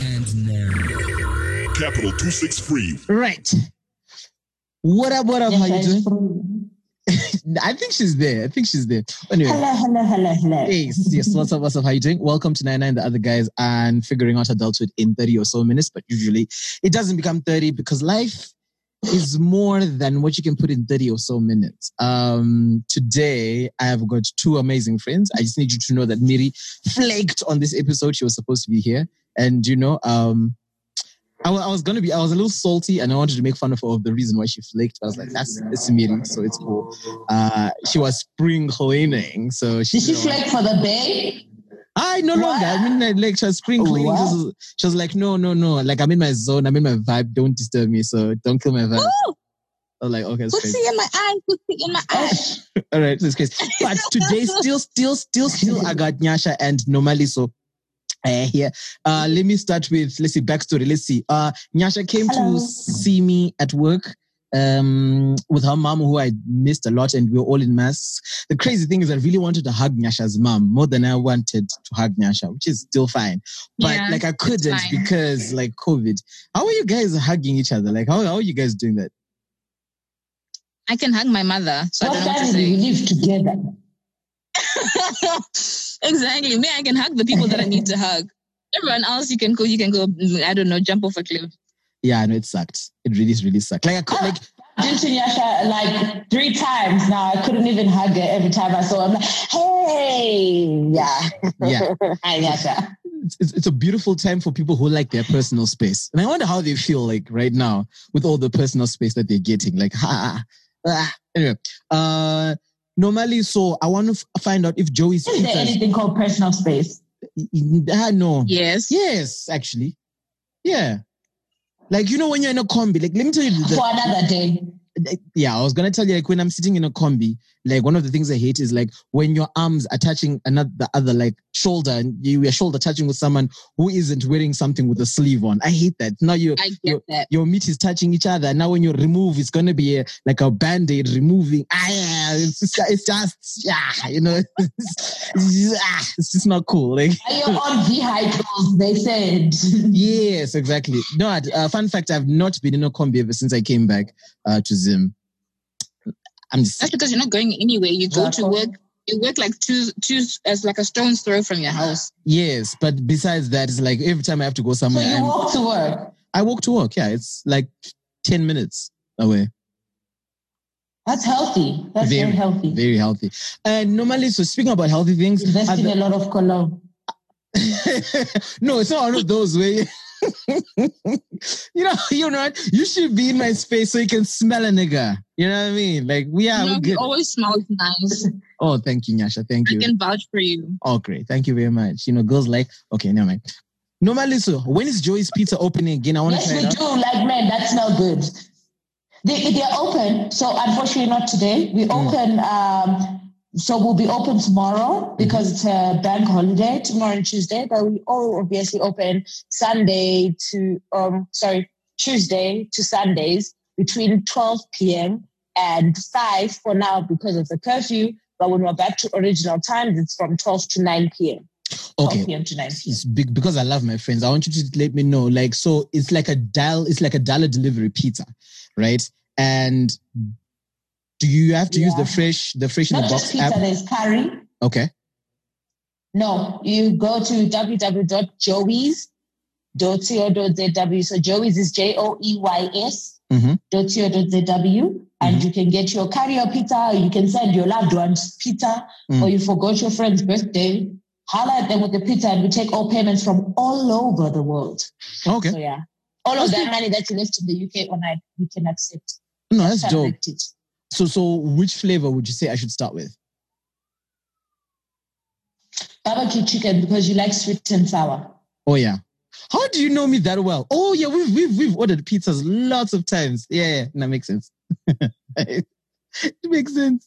And now, Capital 263. Right. What up, what up? How you doing? from- I think she's there. I think she's there. Anyway. Hello, hello, hello, hello. Yes, yes. What's up? What's up? How are you doing? Welcome to Nine 99 the other guys and figuring out adulthood in 30 or so minutes. But usually it doesn't become 30 because life is more than what you can put in 30 or so minutes. Um, today I have got two amazing friends. I just need you to know that Miri flaked on this episode. She was supposed to be here. And you know, um, I I was gonna be, I was a little salty and I wanted to make fun of her of the reason why she flaked. But I was like, that's it's Miri, so it's cool. Uh, she was spring cleaning, so she, Did she flake for the bay? I no longer. I mean, like she was spring cleaning. What? She was, she was like, no, no, no. Like I'm in my zone. I'm in my vibe. Don't disturb me. So don't kill my vibe. Ooh, I was like, okay, it's crazy. in my eye, pussy in my eye. All right, so it's crazy. But today, still, still, still, still, I got Nyasha and Nomali. So uh, here, uh, let me start with let's see backstory. Let's see. Uh, Nyasha came Hello. to see me at work. Um, with her mom, who I missed a lot, and we were all in masks. The crazy thing is, I really wanted to hug Nyasha's mom more than I wanted to hug Nyasha, which is still fine. But Yeah, like I couldn't because like COVID. How are you guys hugging each other? Like how, how are you guys doing that? I can hug my mother, so I don't know what to say. we live together? exactly. Me, I can hug the people that I need to hug. Everyone else, you can go. You can go. I don't know, jump off a cliff. Yeah, I know it sucked. It really, really sucked. Like I could, like I've Nyasha like three times now. I couldn't even hug her every time I saw her. I'm like, hey, yeah. Yeah. Hi, Nyasha. it's, it's, it's a beautiful time for people who like their personal space. And I wonder how they feel like right now with all the personal space that they're getting. Like, ha, ah. anyway, uh, normally, so I want to f- find out if Joey's Is there pizzas. anything called personal space? Ah, no. Yes. Yes, actually. Yeah. Like, you know, when you're in a combi, like, let me tell you the, For another day. yeah, I was gonna tell you like when I'm sitting in a combi, like one of the things I hate is like when your arms are touching another the other like shoulder and you your shoulder touching with someone who isn't wearing something with a sleeve on. I hate that. Now you I your, that. your meat is touching each other. Now when you remove, it's gonna be a, like a band-aid removing. Ah, it's just, it's just yeah, you know, it's, just, ah, it's just not cool. Like Are you on vehicles? They said. yes, exactly. No, uh, fun fact: I've not been in a combi ever since I came back uh, to Zim. I'm just That's because you're not going anywhere. You go to work. You work like two, two, as like a stone's throw from your house. Yes, but besides that, it's like every time I have to go somewhere. So you I'm- walk to work. I walk to work. Yeah, it's like 10 minutes away. That's healthy. That's very, healthy. Very healthy. And normally, so speaking about healthy things, Invest in other- a lot of cologne. no, it's not one of those where you, you know, you know what? You should be in my space so you can smell a nigga. You know what I mean? Like, we are you we're good. always smells nice. Oh, thank you, Nyasha. Thank I you. I can vouch for you. Oh, great. Thank you very much. You know, girls like, okay, never mind. Normally, so when is Joey's Pizza opening again? I want to Yes, try we it out. do. Like, man, that smell good. They, they're open. So, unfortunately, not today. We open, um, so we'll be open tomorrow because it's a bank holiday, tomorrow and Tuesday. But we all obviously open Sunday to, um, sorry, Tuesday to Sundays between 12 p.m. and 5 for now because of the curfew. But when we're back to original times, it's from 12 to 9 p.m. Okay. 12 Okay. p.m. to 9 p.m. It's big because I love my friends. I want you to let me know. Like, so it's like a dial, it's like a dollar delivery pizza, right? And do you have to use the Yeah. fresh, the fresh in the Not box pizza, app? there's curry. Okay. No, you go to www.joeys.co.zw. So Joey's is J O E Y S Mhm. dot co.zw. And you can get your curry or pizza, or you can send your loved ones pizza, Mm. or you forgot your friend's birthday. Holla at them with the pizza, and we take all payments from all over the world. Okay. So, yeah. All of that money that you left in the UK on night, we can accept. No, that's dope. It. So, so which flavor would you say I should start with? Barbecue chicken because you like sweet and sour. Oh yeah. How do you know me that well? Oh yeah, we've we've we've ordered pizzas lots of times. Yeah, yeah, that makes sense. it makes sense.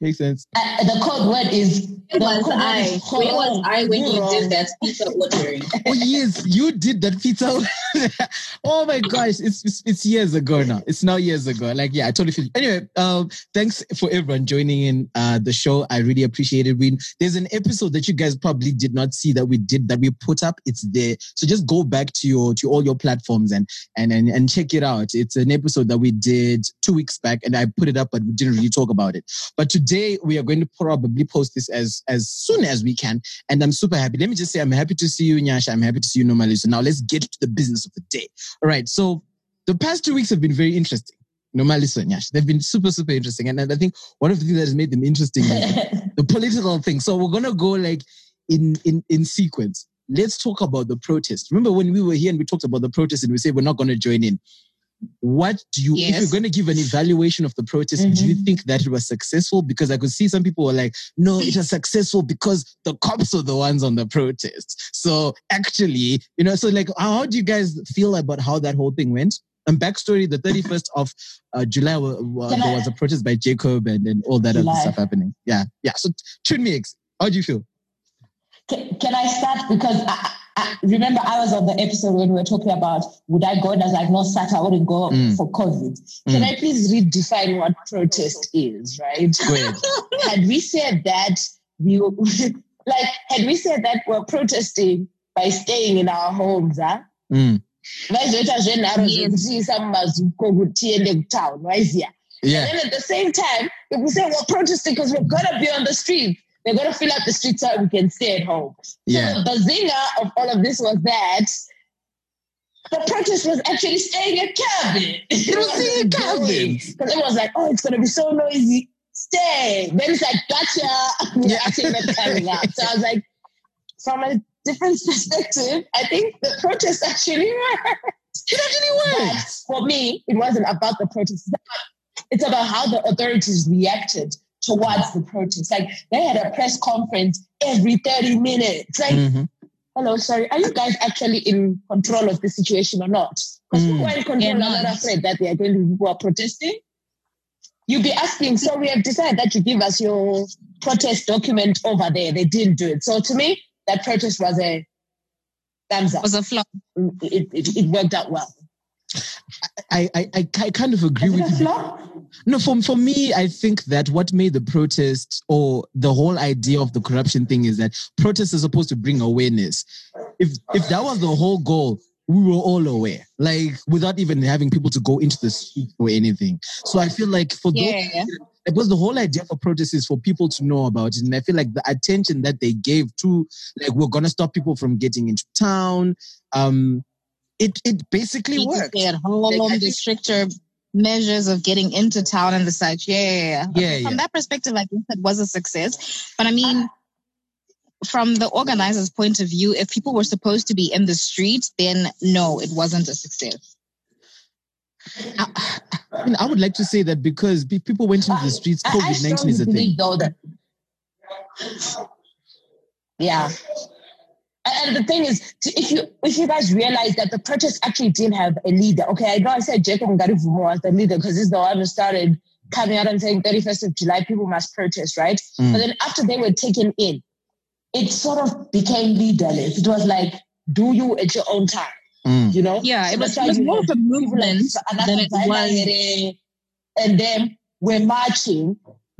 Makes sense. Uh, the code word is It was I. Where was I when you did that pizza ordering? oh yes, you did that pizza. oh my gosh, it's, it's it's years ago now. It's now years ago. Like yeah, I totally feel. Anyway, um, thanks for everyone joining in uh the show. I really appreciate it. We there's an episode that you guys probably did not see that we did that we put up. It's there, so just go back to your to all your platforms and and and, and check it out. It's an episode that we did two weeks back, and I put it up, but we didn't really talk about it. But today we are going to probably post this as as soon as we can, and I'm super happy. Let me just say I'm happy to see you, Nyasha. I'm happy to see you, Normally. So now let's get to the business of the day. All right. So the past two weeks have been very interesting. Normally, so Nyash, they've been super super interesting, and I think one of the things that has made them interesting is the political thing. So we're gonna go like in in in sequence. Let's talk about the protest. Remember when we were here and we talked about the protest and we said we're not gonna join in. What do you, if you're going to give an evaluation of the protest, do you Mhm. think that it was successful? Because I could see some people were like, no, it was successful because the cops were the ones on the protest. So actually, you know, so like, how, do you guys feel about how that whole thing went? And backstory: the 31st of uh, July, wa- Can there was a protest by Jacob and then all that other stuff happening. Yeah, yeah. So tune me. How do you feel? Can, can I start? Because I, I, remember, I was on the episode when we were talking about would I go? And I was like, no, Sat, I wouldn't go Mm. for COVID. Can Mm. I please redefine what protest is, right? Go had we said that, we were, like, had we said that we're protesting by staying in our homes, huh? Mm. vaizoita zvenharo zvekutiisa mumazuko kuti tiende kutown waiziya Yeah. and then at the same time if we say we're protesting because we're gonna be on the streets they're gonna fill up the streets so we can stay at home Yeah. so the bazinga of all of this was that the protest was actually staying at cabin. It was staying at cabin. Because it was like, oh, it's going to be so noisy. Stay. Then it's like, gotcha. We're Yeah. actually not coming out. So I was like, from a different perspective, I think the protest actually worked. It actually But worked. for me, it wasn't about the protest. It's about how the authorities reacted towards the protest. Like they had a press conference every 30 minutes. Like, Mhm. hello, sorry, are you guys actually in control of the situation or not? Because Mm. people are in control They're not not. afraid that they are going to be people are protesting. You'll be asking, so we have decided that you give us your protest document over there. They didn't do it. So to me, that protest was a thumbs up. was a flop. It, it, it worked out well. I, I, I, I kind of agree Is it with a you. flop? No, for, for me, I think that what made the protest or the whole idea of the corruption thing is that protests are supposed to bring awareness. If if that was the whole goal, we were all aware, like without even having people to go into the street or anything. So I feel like for those, Yeah. because the whole idea for protests is for people to know about it, and I feel like the attention that they gave to, like, we're gonna stop people from getting into town. Um, it it basically worked. stay at home, Like, I the stricter measures of getting into town and the such. Yeah, yeah, yeah. Yeah, From yeah. that perspective, I think that was a success. But I mean, from the organizer's point of view, if people were supposed to be in the street, then no, it wasn't a success. I, mean, I would like to say that because people went into the streets, COVID nineteen is a thing. though that yeah. And and the thing is, if you if you guys realize that the protest actually didn't have a leader, okay, I know I said Jacob Ngarivhume was the leader because he's the one who started coming out and saying 31st of July people must protest, right? Mm. But then after they were taken in, it sort of became leaderless. It was like, do you at your own time, Mm. you know? Yeah, it was, it was more of a people like movement than it was. And then we're marching.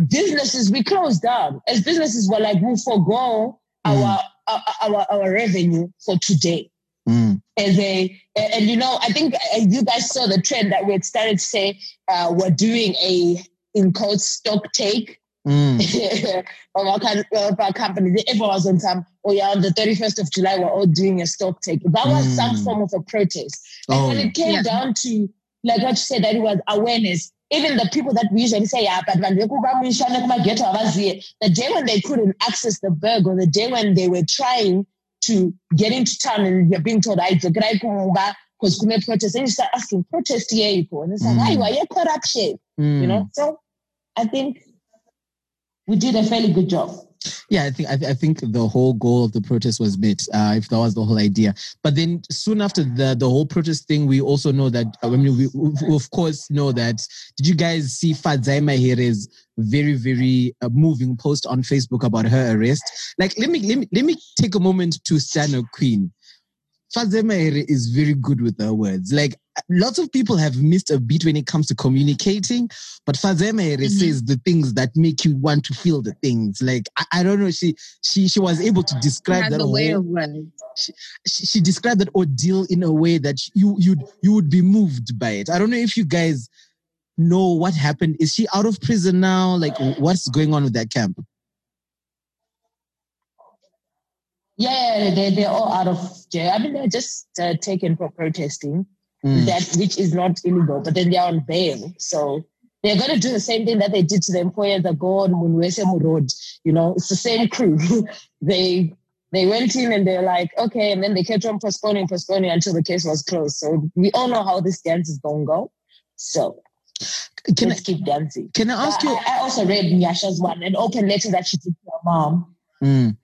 Businesses we closed down. As businesses were like, we forego our, our our our revenue for today. Mm. As a and you know, I think uh, you guys saw the trend that we had started to say uh, we're doing a in quote stock take Mm. of our, com- of our company. Everyone was on some, oh yeah, on the 31st of July, we're all doing a stock take. That was some Mm. form of a protest. And Oh, when it came Yeah. down to, like what you said, that it was awareness. Even the people that we usually say, yeah, but when they go back, we shall not come get our here." the day when they couldn't access the burg or the day when they were trying to get into town and you're being told, I because kume protest, and you start asking, protest here, you go. And it's like, Mm. why, you corruption, Mm. you know? So I think we did a fairly good job. Yeah, I think I, th- I think the whole goal of the protest was met. Uh, if that was the whole idea, but then soon after the the whole protest thing, we also know that I mean we, we of course know that. Did you guys see Fadzai Mahere's very very uh, moving post on Facebook about her arrest? Like, let me let me let me take a moment to stand a queen. Mahere is very good with her words. Like lots of people have missed a beat when it comes to communicating, but Mahere Mhm. says the things that make you want to feel the things. Like I, I don't know, she she she was able to describe that way whole, of words. she, she described that ordeal in a way that you you'd you would be moved by it. I don't know if you guys know what happened. Is she out of prison now? Like what's going on with that camp? Yeah, they they're all out of jail. I mean, they're just uh, taken for protesting, Mm. that which is not illegal, but then they're on bail. So they're going to do the same thing that they did to the employers that go on Munwesemu Road. You know, it's the same crew. they they went in and they're like, okay, and then they kept on postponing, postponing until the case was closed. So we all know how this dance is going to go. So Can I let's keep dancing. can I ask I, you? I also read Nyasha's one, an open letter that she did to her mom. Mm.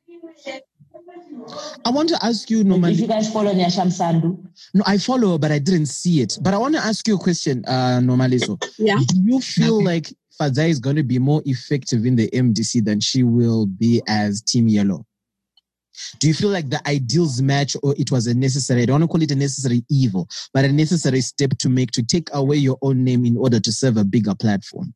I want to ask you, normally. If you guys follow Nyasha Sandu, No, I follow, but I didn't see it. But I want to ask you a question, uh, Nomaliso. Yeah. Do you feel Okay. like Fadzai is going to be more effective in the MDC than she will be as Team Yellow? Do you feel like the ideals match or it was a necessary, I don't want to call it a necessary evil, but a necessary step to make to take away your own name in order to serve a bigger platform?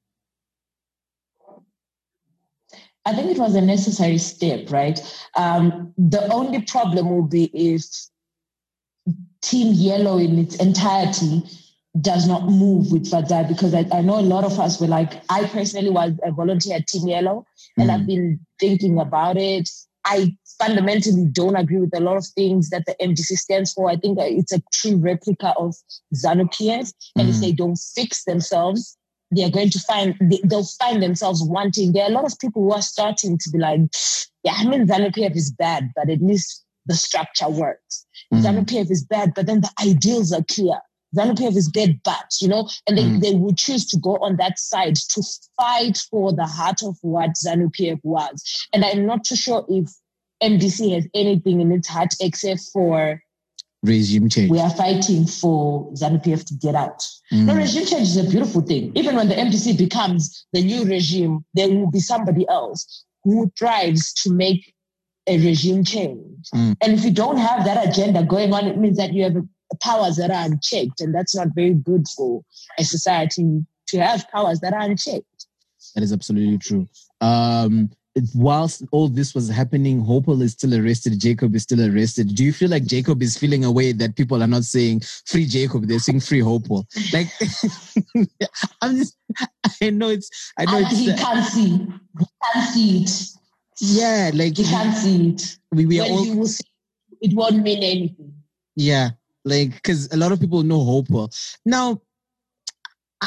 I think it was a necessary step, right? Um, the only problem will be if Team Yellow in its entirety does not move with Fadzai because I, I know a lot of us were like, I personally was a volunteer at Team Yellow and Mm. I've been thinking about it. I fundamentally don't agree with a lot of things that the MDC stands for. I think it's a true replica of ZANU PF. And if Mm. they don't fix themselves, they're going to find they- they'll find themselves wanting. There are a lot of people who are starting to be like, yeah, I mean ZANU PF is bad, but at least the structure works. Mm. ZANU PF is bad, but then the ideals are clear. ZANU PF is bad, but you know, and they, Mm. they would choose to go on that side to fight for the heart of what ZANU PF was. And I'm not too sure if MDC has anything in its heart except for Regime change. we are fighting for ZANU PF to get out. Mm. No, regime change is a beautiful thing. Even when the MDC becomes the new regime, there will be somebody else who thrives to make a regime change. Mm. And if you don't have that agenda going on, it means that you have powers that are unchecked. And that's not very good for a society to have powers that are unchecked. That is absolutely true. Um, whilst all this was happening, Hopewell is still arrested. Jacob is still arrested. Do you feel like Jacob is feeling a way that people are not saying free Jacob? They're saying free Hopewell. Like, I'm just, I know it's, I know And he it's, can't see. He can't see it. yeah, like He can't see it. we, we are when all, he will see it, won't mean anything. yeah, like because a lot of people know Hopewell. Now,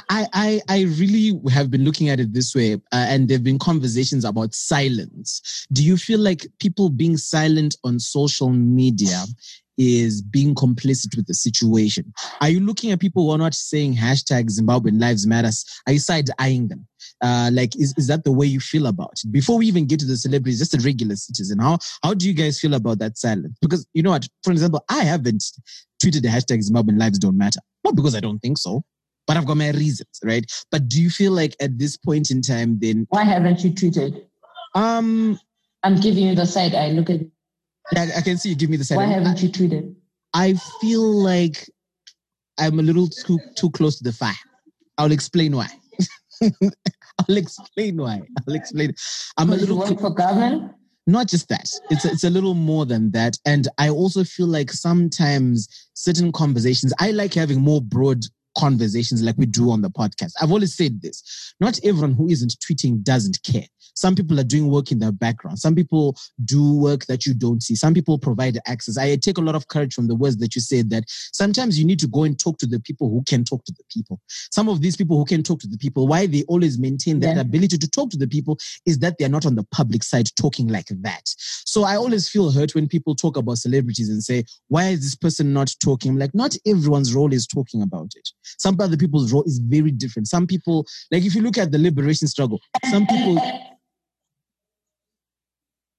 I, I, I really have been looking at it this way, uh, and there've been conversations about silence. Do you feel like people being silent on social media is being complicit with the situation? Are you looking at people who are not saying hashtag Zimbabwean Lives Matters? Are you side eyeing them? Uh, like, is, is that the way you feel about it? Before we even get to the celebrities, just a regular citizen, how how do you guys feel about that silence? Because you know what, for example, I haven't tweeted the hashtag Zimbabwean Lives Don't Matter, not because I don't think so, but I've got my reasons, right? But do you feel like at this point in time, then, Why haven't you tweeted? um, I'm giving you the side eye. Look at I, I can see you give me the side. why I- haven't you tweeted? I feel like I'm a little too too close to the fire. I'll explain why. I'll explain why. I'll explain. I'm a Because you little work for government. not just that. It's a, it's a little more than that, and I also feel like sometimes certain conversations. I like having more broad conversations like we do on the podcast. I've always said this. Not everyone who isn't tweeting doesn't care. Some people are doing work in the background. Some people do work that you don't see. Some people provide access. I take a lot of courage from the words that you said that sometimes you need to go and talk to the people who can talk to the people. Some of these people who can talk to the people, why they always maintain that Yeah. ability to talk to the people is that they're not on the public side talking like that. So I always feel hurt when people talk about celebrities and say, why is this person not talking? I'm like, not everyone's role is talking about it. Some other people's role is very different. Some people, like if you look at the liberation struggle, some people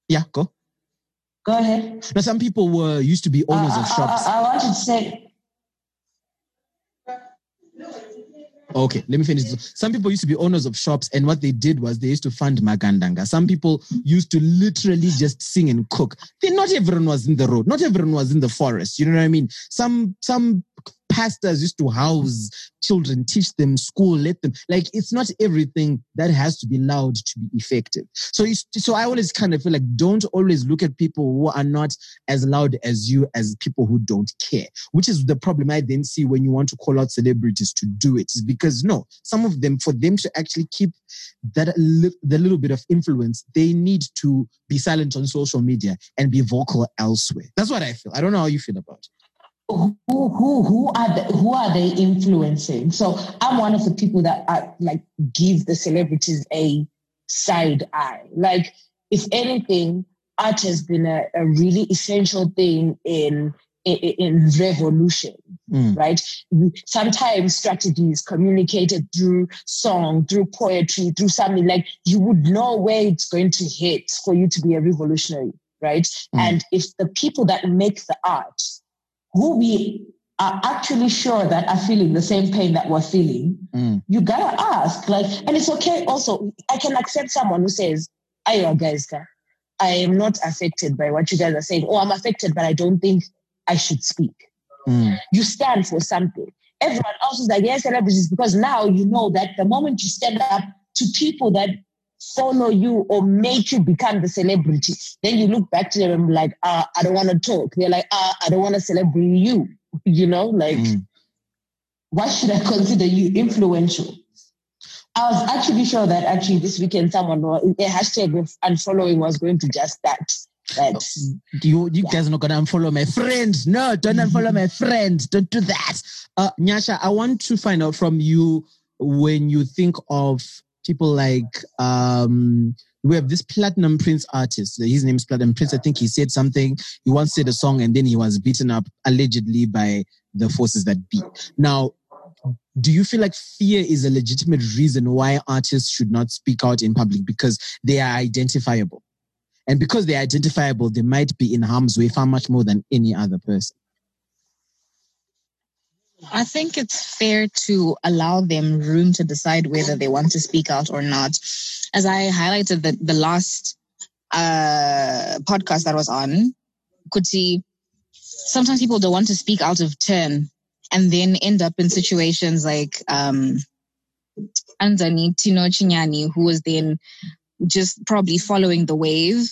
Yeah, go. Go ahead. Now, some people were used to be owners Uh, of I- shops. I, I wanted to say, Okay, let me finish. this. Some people used to be owners of shops, and what they did was they used to fund Magandanga. Some people used to literally just sing and cook. Then not everyone was in the road, not everyone was in the forest. You know what I mean? Some some pastors used to house children, teach them school, let them like it's not everything that has to be loud to be effective. So so I always kind of feel like don't always look at people who are not as loud as you as people who don't care which is the problem I then see when you want to call out celebrities to do it. Is because no, some of them, for them to actually keep that li- the little bit of influence, they need to be silent on social media and be vocal elsewhere. That's what I feel. I don't know how you feel about it. Who who who are the, who are they influencing? So I'm one of the people that are, like give the celebrities a side eye. Like if anything, art has been a, a really essential thing in in, in revolution, Mm. right? Sometimes strategy is communicated through song, through poetry, through something like you would know where it's going to hit for you to be a revolutionary, right? Mm. And if the people that make the art who we are actually sure that are feeling the same pain that we're feeling, Mm. you gotta ask. Like, and it's okay also. I can accept someone who says, Ayo guys, I am not affected by what you guys are saying. Oh, I'm affected, but I don't think I should speak. Mm. You stand for something. Everyone else is like, yes, celebrities, because now you know that the moment you stand up to people that follow you or make you become the celebrity, then you look back to them and be like, uh, I don't want to talk. They're like, uh, I don't want to celebrate you. You know, like, Mm. why should I consider you influential? I was actually sure that actually this weekend someone was, a hashtag of unfollowing was going to just start. That You you guys are not gonna unfollow my friends. No, don't unfollow my friends. Don't do that. Uh Nyasha, I want to find out from you when you think of people like um we have this platinum prince artist. His name is Platinum Prince. I think he said something. He once said a song and then he was beaten up allegedly by the forces that be. Now, do you feel like fear is a legitimate reason why artists should not speak out in public because they are identifiable? And because they're identifiable, they might be in harm's way far much more than any other person. I think it's fair to allow them room to decide whether they want to speak out or not. As I highlighted the, the last uh, podcast that was on, Kuti, sometimes people don't want to speak out of turn and then end up in situations like um, Anzani Tino Chinyani, who was then just probably following the wave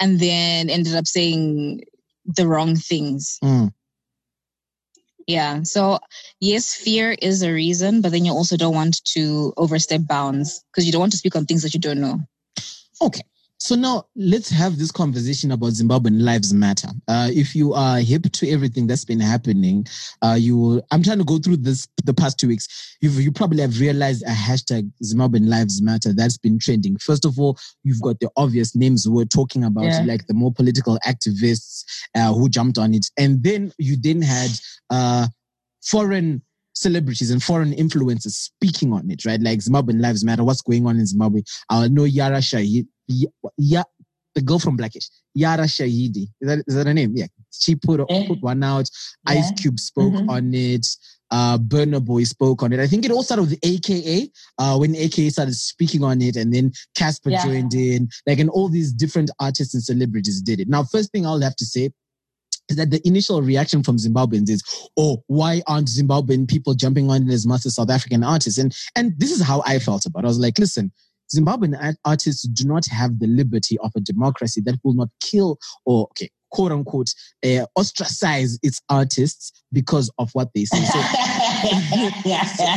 and then ended up saying the wrong things. Mm. Yeah. So yes, fear is a reason, but then you also don't want to overstep bounds because you don't want to speak on things that you don't know. Okay. So now let's have this conversation about Zimbabwean lives matter. Uh, if you are hip to everything that's been happening, uh, you will, I'm trying to go through this the past two weeks. You've, you probably have realized a hashtag Zimbabwean lives matter that's been trending. First of all, you've got the obvious names we're talking about, Yeah. like the more political activists uh, who jumped on it. And then you then had uh, foreign celebrities and foreign influencers speaking on it, right? Like Zimbabwean lives matter. What's going on in Zimbabwe? I know Yara Shahid, yeah, the girl from Blackish, Yara Shahidi. Is that, is that her name? Yeah. She put, Eh. put one out. Yeah. Ice Cube spoke Mhm. on it. Uh, Burna Boy spoke on it. I think it all started with AKA, uh, when AKA started speaking on it, and then Cassper Yeah. joined in, like, and all these different artists and celebrities did it. Now, first thing I'll have to say that the initial reaction from Zimbabweans is, oh, why aren't Zimbabwean people jumping on as much as South African artists? And and this is how I felt about it. I was like, listen, Zimbabwean artists do not have the liberty of a democracy that will not kill or, okay, quote unquote, uh, ostracize its artists because of what they say. So,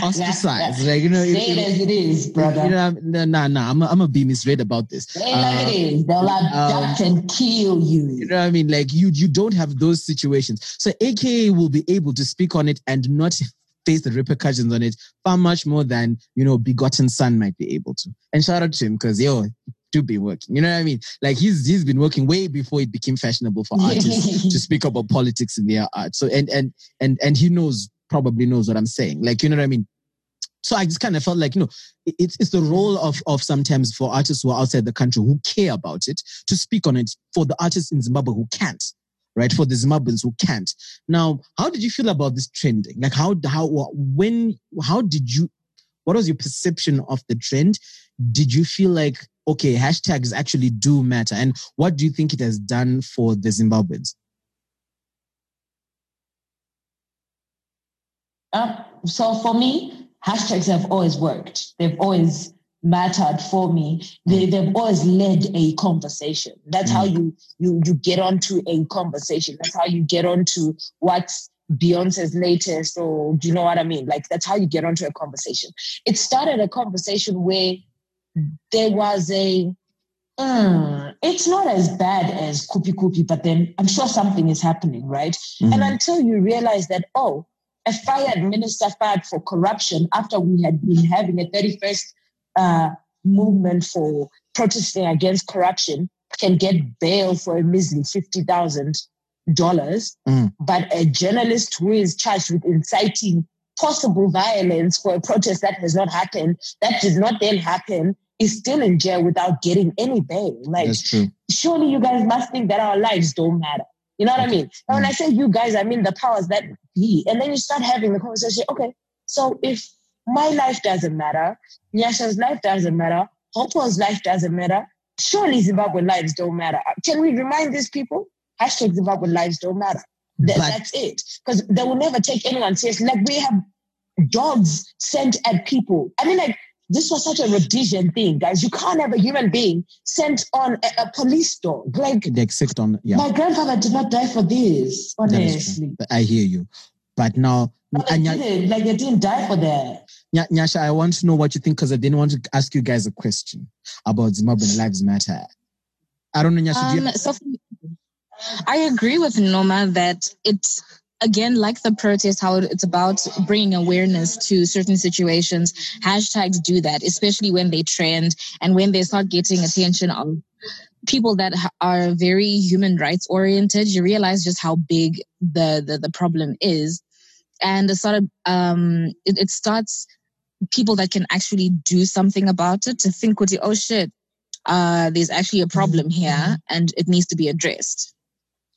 ostracize, like, you know, Say it as it is, brother. you know, no, no, no, I'm, I'm gonna be misread about this. Say it like it is. They'll um, and kill you. You know what I mean? Like you, you don't have those situations. So AKA will be able to speak on it and not face the repercussions on it far much more than you know Begotten Son might be able to. And shout out to him because yo, do be working. You know what I mean? Like he's he's been working way before it became fashionable for artists to speak about politics in their art. So and and and and he knows probably knows what I'm saying. Like you know what I mean? So I just kind of felt like, you know, it's, it's the role of, of sometimes for artists who are outside the country who care about it to speak on it for the artists in Zimbabwe who can't, right? For the Zimbabweans who can't. Now, how did you feel about this trending? Like how, how, when, how did you, what was your perception of the trend? Did you feel like, okay, hashtags actually do matter? And what do you think it has done for the Zimbabweans? Uh, so for me, hashtags have always worked. They've always mattered for me. They, they've always led a conversation. That's how you, you you get onto a conversation. That's how you get onto what's Beyonce's latest, or do you know what I mean? Like that's how you get onto a conversation. It started a conversation where there was a "Hmm, it's not as bad as Kupi Kupi, but then I'm sure something is happening, right? And Mm. until you realize that, oh, a fired minister fired for corruption after we had been having a 31st uh, movement for protesting against corruption can get bail for a measly $50,000. Mm. But a journalist who is charged with inciting possible violence for a protest that has not happened, that did not then happen, is still in jail without getting any bail. Like, That's true. surely you guys must think that our lives don't matter. You know what I mean? And when I say you guys, I mean the powers that be. And then you start having the conversation. Okay, so if my life doesn't matter, Nyasha's life doesn't matter, Hopo's life doesn't matter, surely Zimbabwe lives don't matter. Can we remind these people? Hashtag Zimbabwe lives don't matter. But- that's it. Because they will never take anyone seriously. Like we have dogs sent at people. I mean, like this was such a Rhodesian thing, guys. You can't have a human being sent on a, a police dog. Like They accept on, yeah. my grandfather did not die for this, That is true. honestly. I hear you. But now, But they Anya- didn't. Like they didn't die for that. Nya- Nyasha, I want to know what you think because I didn't want to ask you guys a question about Zimbabwean Lives Matter. I don't know, Nyasha. do you Um, so I agree with Noma that it's again like the protest, how it's about bringing awareness to certain situations. Hashtags do that, especially when they trend and when they start getting attention of people that are very human rights oriented. You realize just how big the the, the problem is, and it sort of um it, it starts people that can actually do something about it to think, oh shit, uh, there's actually a problem here and it needs to be addressed.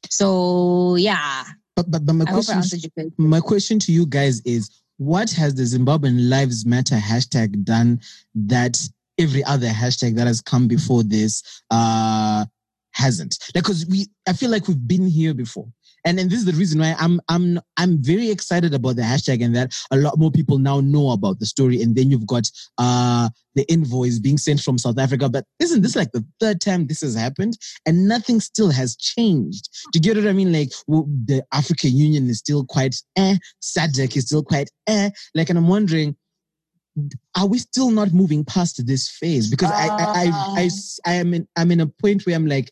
So yeah, but, but, but my I question, question. my question to you guys is what has the Zimbabwean Lives Matter hashtag done that every other hashtag that has come before this uh hasn't? Like, cause we, I feel like we've been here before. And, and this is the reason why I'm I'm I'm very excited about the hashtag and that a lot more people now know about the story. And then you've got uh the invoice being sent from South Africa. But isn't this like the third time this has happened? And nothing still has changed. Do you get what I mean? Like well, the African Union is still quite eh, SADC is still quite eh. Like, and I'm wondering, are we still not moving past this phase? Because I, I, I, I, I am in, I'm in a point where I'm like,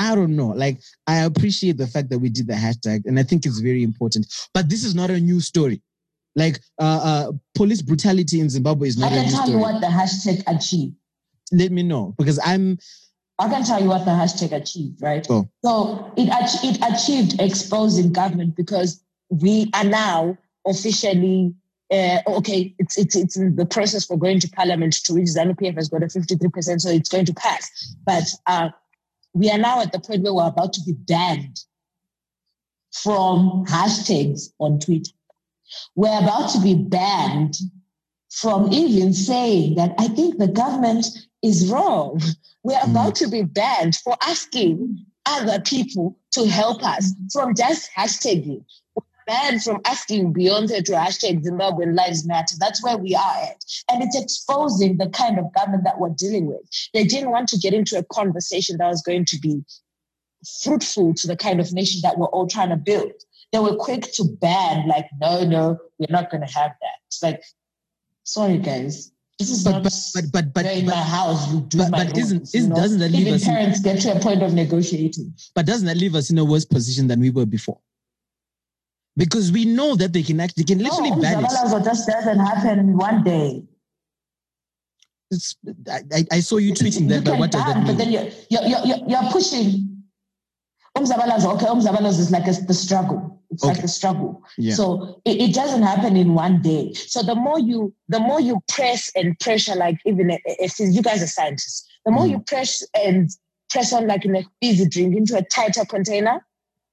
I don't know. Like, I appreciate the fact that we did the hashtag, and I think it's very important. But this is not a new story. Like, uh, uh, police brutality in Zimbabwe is I not a can new tell you story. what the hashtag achieved. Let me know because I'm. I can tell you what the hashtag achieved, right? Oh. So it, it achieved exposing government because we are now officially uh, okay. It's it's it's in the process for going to parliament to which ZANU PF has got a fifty three percent, so it's going to pass. But uh, we are now at the point where we're about to be banned from hashtags on Twitter. We're about to be banned from even saying that I think the government is wrong. We're mm. about to be banned for asking other people to help us from just hashtagging. Banned from asking Beyonce to hashtag Zimbabwean Lives Matter. That's where we are at. And it's exposing the kind of government that we're dealing with. They didn't want to get into a conversation that was going to be fruitful to the kind of nation that we're all trying to build. They were quick to ban, like, no, no, we're not going to have that. It's like, sorry, guys. This is But not but but but but, in my house. You do but- my but isn't- know? doesn't that leave Even us in- parents get to a point of negotiating? but doesn't that leave us in a worse position than we were before? Because we know that they can actually they can literally no, ban it. Just doesn't happen in one day. It's, I, I- saw you tweeting that, but can what does that mean? But then you're, you're, you're, you're, pushing. Umzabalazo, okay, Umzabalazo is like a, the struggle. It's like Okay. a struggle. Yeah. So it, it doesn't happen in one day. So the more you the more you press and pressure, like even if you guys are scientists, the more Mm. you press and press on like in a fizzy drink into a tighter container,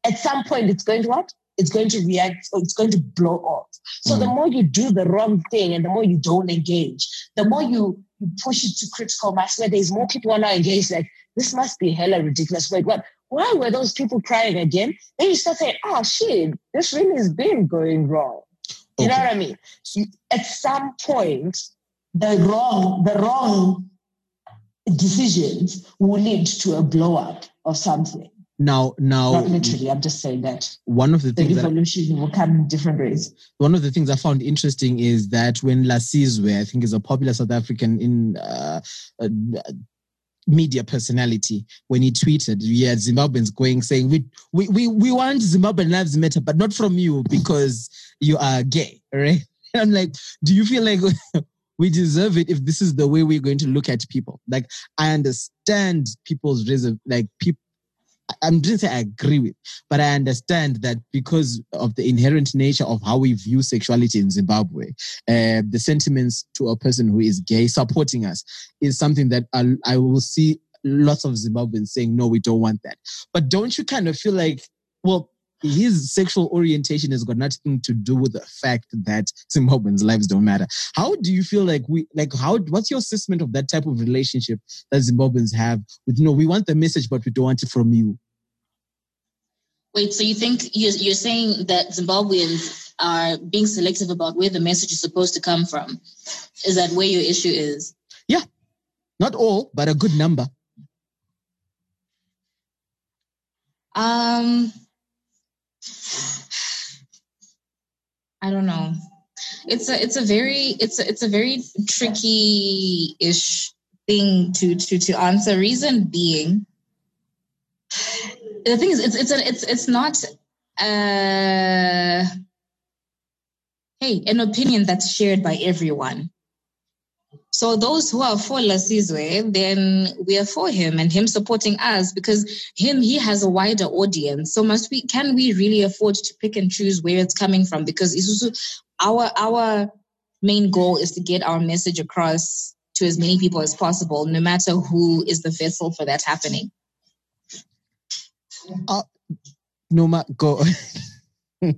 at some point it's going to what? It's going to react or it's going to blow off. So the Mm. more you do the wrong thing and the more you don't engage, the more you, you push it to critical mass where there's more people are now engaged, like this must be hella ridiculous. Wait, what? Why were those people crying again? Then you start saying, oh shit, this really has been going wrong. You know what I mean? So At some point, the wrong, the wrong decisions will lead to a blow up of something. Now, now, Not literally, I'm just saying that. one of the The things that evolution will come in different ways. one of the things I found interesting is that when Lasizwe, I think is a popular South African in uh, uh, media personality, when he tweeted, yeah, Zimbabweans going saying we we we, we want Zimbabwean lives matter, but not from you because you are gay, right? And I'm like, do you feel like we deserve it if this is the way we're going to look at people? Like, I understand people's reason, like people. I'm just say I agree with, but I understand that because of the inherent nature of how we view sexuality in Zimbabwe, uh, the sentiments to a person who is gay supporting us is something that I, I will see lots of Zimbabweans saying, no, we don't want that. But don't you kind of feel like, well, his sexual orientation has got nothing to do with the fact that Zimbabweans' lives don't matter. How do you feel like we, like, how, what's your assessment of that type of relationship that Zimbabweans have with, you know, we want the message, but we don't want it from you? Wait, so you think you're, you're saying that Zimbabweans are being selective about where the message is supposed to come from? Is that where your issue is? Yeah, not all, but a good number. Um, I don't know. It's a it's a very it's a it's a very tricky ish thing to to to answer. Reason being, the thing is, it's it's a, it's it's not uh hey an opinion that's shared by everyone. So those who are for Lasizwe, then we are for him and him supporting us because him he has a wider audience. So must we can we really afford to pick and choose where it's coming from? Because Isuzu, our our main goal is to get our message across to as many people as possible, no matter who is the vessel for that happening. Uh, no, ma- go.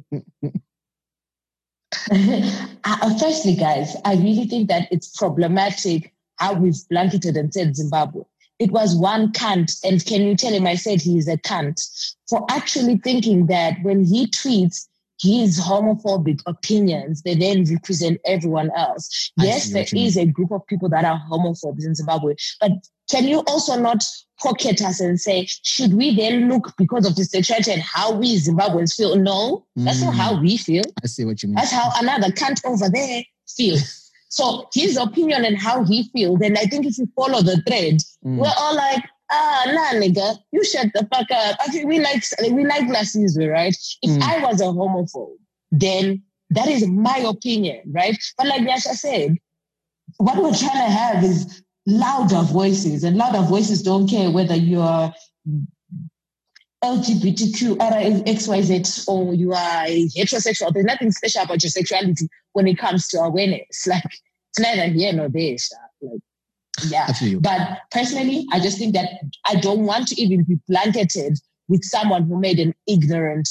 uh, firstly, guys, I really think that it's problematic how we've blanketed and said Zimbabwe. It was one cunt, and can you tell him I said he is a cunt for actually thinking that when he tweets his homophobic opinions, they then represent everyone else. I yes, there mean. a group of people that are homophobes in Zimbabwe, but can you also not pocket us and say, should we then look because of the sexuality and how we Zimbabweans feel? No, that's not Mm. how we feel. I see what you mean. That's how another cunt over there feels. So his opinion and how he feels, and I think if you follow the thread, Mm. we're all like, ah, nah, nigga, you shut the fuck up. Actually, we like we like Lasizwe, right? If Mm. I was a homophobe, then that is my opinion, right? But like Yasha said, what we're trying to have is louder voices, and louder voices don't care whether you're LGBTQ, XYZ, or you are heterosexual. There's nothing special about your sexuality when it comes to awareness. Like, it's neither here nor there. Like, yeah. I feel you. But personally, I just think that I don't want to even be blanketed with someone who made an ignorant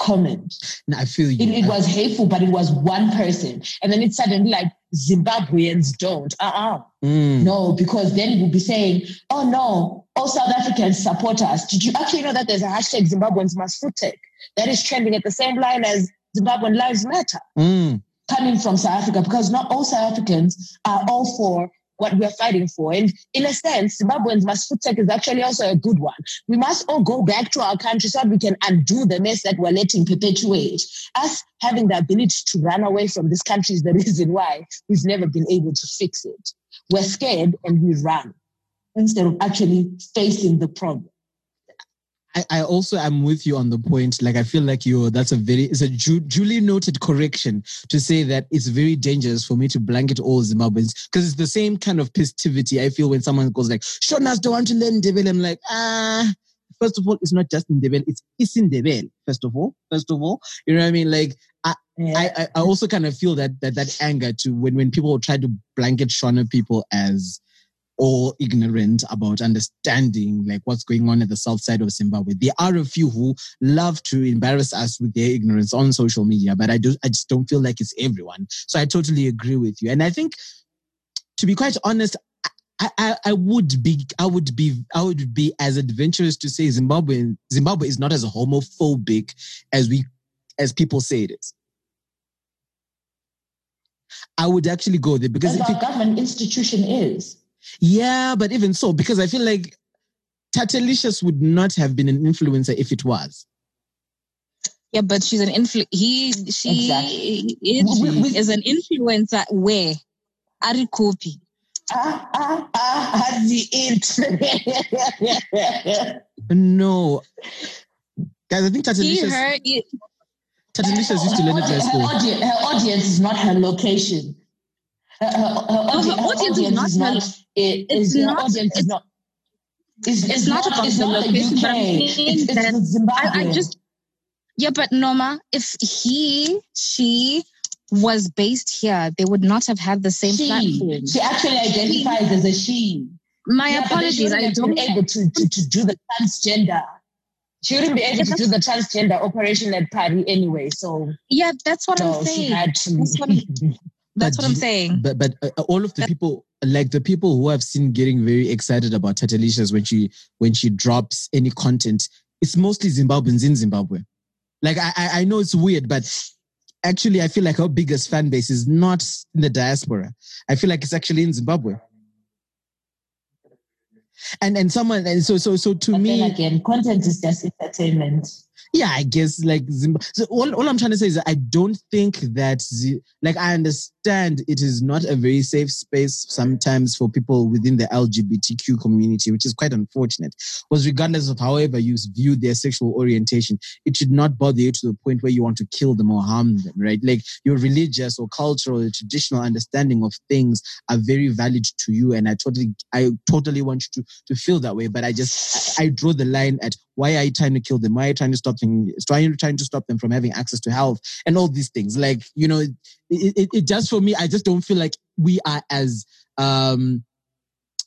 comment. No, I feel you. It, it was hateful, but it was one person. And then it's suddenly like Zimbabweans don't. Uh-uh. Mm. No, because then we'll be saying, oh no, all South Africans support us. Did you actually know that there's a hashtag Zimbabweans must food tech that is trending at the same line as Zimbabwean Lives Matter Mm. coming from South Africa? Because not all South Africans are all for what we're fighting for. And in a sense, Zimbabweans must food tech is actually also a good one. We must all go back to our country so that we can undo the mess that we're letting perpetuate. Us having the ability to run away from this country is the reason why we've never been able to fix it. We're scared and we run instead of actually facing the problem. I, I also am with you on the point. Like I feel like you that's a very it's a ju- duly noted correction to say that it's very dangerous for me to blanket all Zimbabweans because it's the same kind of festivity I feel when someone goes like, Shonas don't want to learn Ndebele. I'm like, ah, first of all, it's not just in Ndebele, it's it's in Isindebele, first of all. First of all, you know what I mean? Like, I, Yeah. I, I- I also kind of feel that, that that anger to when, when people try to blanket Shona people as all ignorant about understanding like what's going on at the south side of Zimbabwe. There are a few who love to embarrass us with their ignorance on social media, but I do I just don't feel like it's everyone. So I totally agree with you. And I think to be quite honest, I, I, I would be I would be I would be as adventurous to say Zimbabwe Zimbabwe is not as homophobic as we as people say it is. I would actually go there because if our it, government institution is. Yeah, but even so, because I feel like Tatalicious would not have been an influencer if it was. Yeah, but she's an influ. He she Exactly. is, We- we- is an influencer where Ari copy. Ah, ah, ah, has the it. No. Guys, I think He Tatalicious, her he- Tatalicious used to learn at high her, school. audience, her audience is not her location. Her, her, her, audi- her audience is not her- it- it's is- not- audience is it's- not. It's, it's not about it's the location, UK. It's, it's that Zimbabwe. I, I just yeah, but Norma, if he she was based here, they would not have had the same she, platform. she actually identifies as a she. My Yeah, she apologies, I don't. been able to, to, to do the transgender. She wouldn't be able Yeah, to do the transgender operation at Paris anyway. So, Yeah, that's what so I'm she saying. had to. That's what I'm- That's But what I'm saying. But but uh, all of the people like the people who I've seen getting very excited about Tatalicious when she when she drops any content, it's mostly Zimbabweans in Zimbabwe. Like I I, I know it's weird, but actually I feel like our biggest fan base is not in the diaspora. I feel like it's actually in Zimbabwe. And and someone and so so so to me again, content is just entertainment. Yeah, I guess like Zimbabwe. So all, all I'm trying to say is I don't think that like I understand it is not a very safe space sometimes for people within the LGBTQ community, which is quite unfortunate. Was regardless of however you view their sexual orientation, it should not bother you to the point where you want to kill them or harm them, right? Like your religious or cultural or traditional understanding of things are very valid to you, and I totally, I totally want you to to feel that way. But I just, I, I draw the line at why are you trying to kill them? Why are you trying to stop Trying trying to stop them from having access to health and all these things. Like you know, it, it, it just for me, I just don't feel like we are as um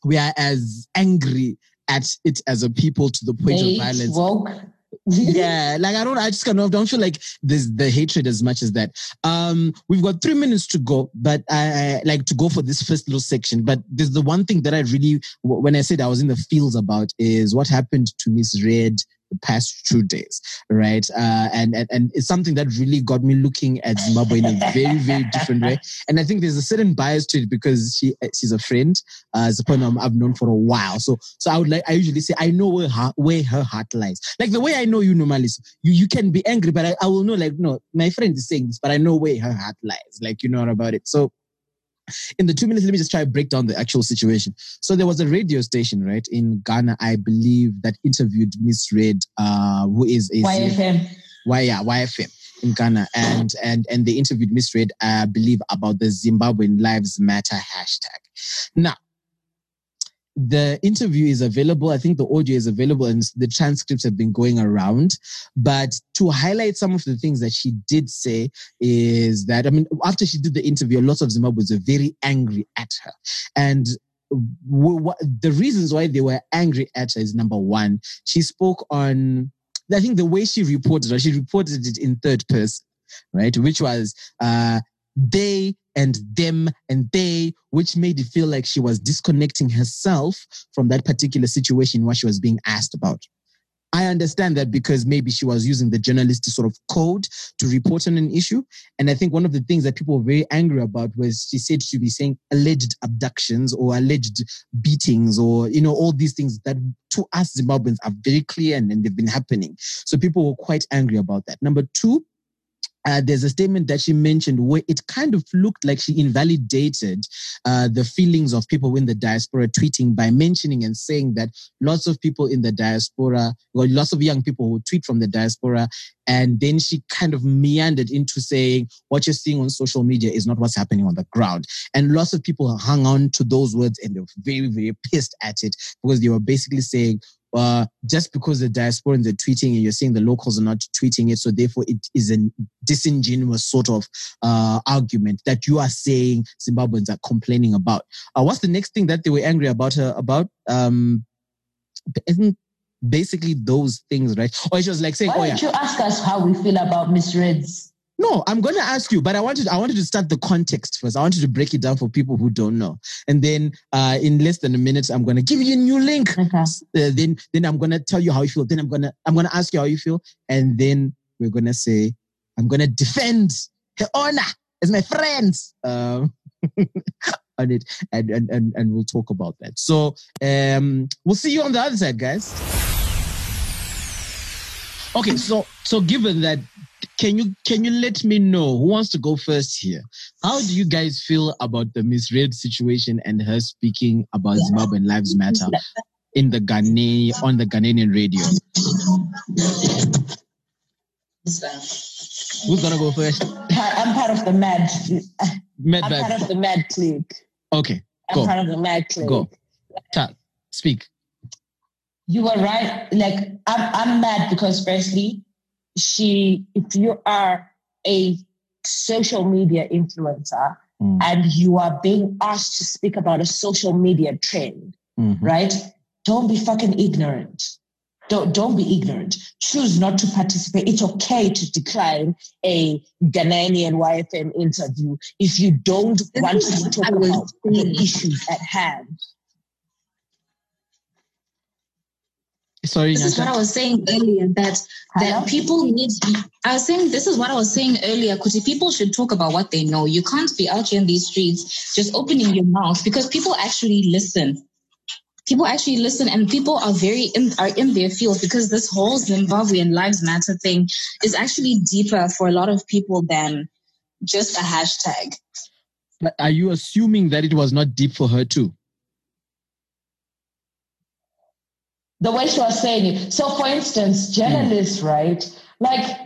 we are as angry at it as a people to the point They of violence. woke. yeah, like I don't, I just kind of don't feel like there's the hatred as much as that. Um, we've got three minutes to go, but I, I like to go for this first little section. But there's the one thing that I really, when I said I was in the fields about, is what happened to Misred past two days, right? Uh, and, and and it's something that really got me looking at Zimbabwe in a very very different way. And I think there's a certain bias to it because she she's a friend, uh, a person I've known for a while. So so I would like I usually say I know where her where her heart lies. Like the way I know you normally, so you you can be angry, but I, I will know like no, my friend is saying this, but I know where her heart lies. Like you know about it. So in the two minutes, let me just try to break down the actual situation. So there was a radio station, right, in Ghana, I believe, that interviewed Misred, uh, who is a YFM. why yeah, YFM in Ghana, and and and they interviewed Misred, I believe, about the Zimbabwean Lives Matter hashtag. Now, the interview is available. I think the audio is available, and the transcripts have been going around. But to highlight some of the things that she did say is that I mean, after she did the interview, lots of Zimbabweans were very angry at her, and the reasons why they were angry at her is number one, she spoke on I think the way she reported, or she reported it in third person, right? Which was uh, they and them and they, which made it feel like she was disconnecting herself from that particular situation what she was being asked about. I understand that because maybe she was using the journalistic sort of code to report on an issue. And I think one of the things that people were very angry about was she said to be saying alleged abductions or alleged beatings or, you know, all these things that to us Zimbabweans are very clear and, and they've been happening. So people were quite angry about that. Number two, uh, there's a statement that she mentioned where it kind of looked like she invalidated uh, the feelings of people in the diaspora tweeting by mentioning and saying that lots of people in the diaspora, or lots of young people who tweet from the diaspora, and then she kind of meandered into saying what you're seeing on social media is not what's happening on the ground. And lots of people hung on to those words and they were very, very pissed at it because they were basically saying, uh, just because the diasporans are tweeting and you're saying the locals are not tweeting it, so therefore it is a disingenuous sort of uh, argument that you are saying Zimbabweans are complaining about. Uh, what's the next thing that they were angry about? Uh, about um, isn't basically those things, right? Or she was like saying, Why "Oh yeah." don't you ask us how we feel about misreads? No, I'm going to ask you, but I wanted I wanted to start the context first. I wanted to break it down for people who don't know, and then uh, in less than a minute, I'm going to give you a new link. Okay. Uh, then then I'm going to tell you how you feel. Then I'm going to I'm going to ask you how you feel, and then we're going to say I'm going to defend her honor as my friends um, on it, and, and and and we'll talk about that. So um, we'll see you on the other side, guys. Okay, so so given that can you can you let me know who wants to go first here? How do you guys feel about the Misred situation and her speaking about Zimbabwean lives matter in the Ghana on the Ghanaian radio? Who's gonna go first? I'm part of the mad. I'm Medbag. part of the mad clique. Okay, I'm Go. part of the mad clique. go. Ta- speak. You were right. Like I'm, I'm mad because firstly, she. If you are a social media influencer Mm. and you are being asked to speak about a social media trend, Mhm. right? Don't be fucking ignorant. Don't don't be ignorant. Choose not to participate. It's okay to decline a Ghanaian YFM interview if you don't want to what talk about the issues at hand. Sorry, This is what I was saying earlier that Hello? that people need. I was saying this is what I was saying earlier. Kuti, people should talk about what they know. You can't be out here in these streets just opening your mouth because people actually listen. People actually listen, and people are very in, are in their field because this whole Zimbabwean Lives Matter thing is actually deeper for a lot of people than just a hashtag. But are you assuming that it was not deep for her too? The way she was saying it. So, for instance, journalists, right? Like,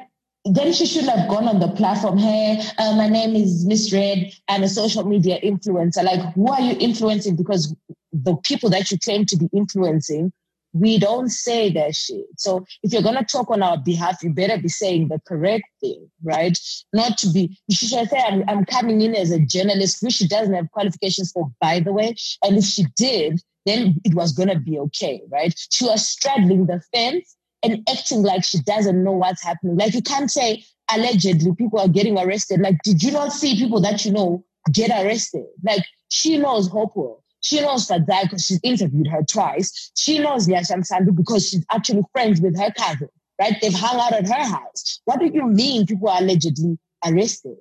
then she shouldn't have gone on the platform. Hey, uh, my name is Misred. I'm a social media influencer. Like, who are you influencing? Because the people that you claim to be influencing, we don't say that shit. So, if you're gonna talk on our behalf, you better be saying the correct thing, right? Not to be. She should say, "I'm, I'm coming in as a journalist," which she doesn't have qualifications for, by the way. And if she did, then it was to be okay, right? She was straddling the fence and acting like she doesn't know what's happening. Like you can't say allegedly people are getting arrested. Like, did you not see people that you know get arrested? Like she knows Hopewell. She knows Fadzai because she's interviewed her twice. She knows Yasham Sandu because she's actually friends with her cousin, right? They've hung out at her house. What do you mean people are allegedly arrested?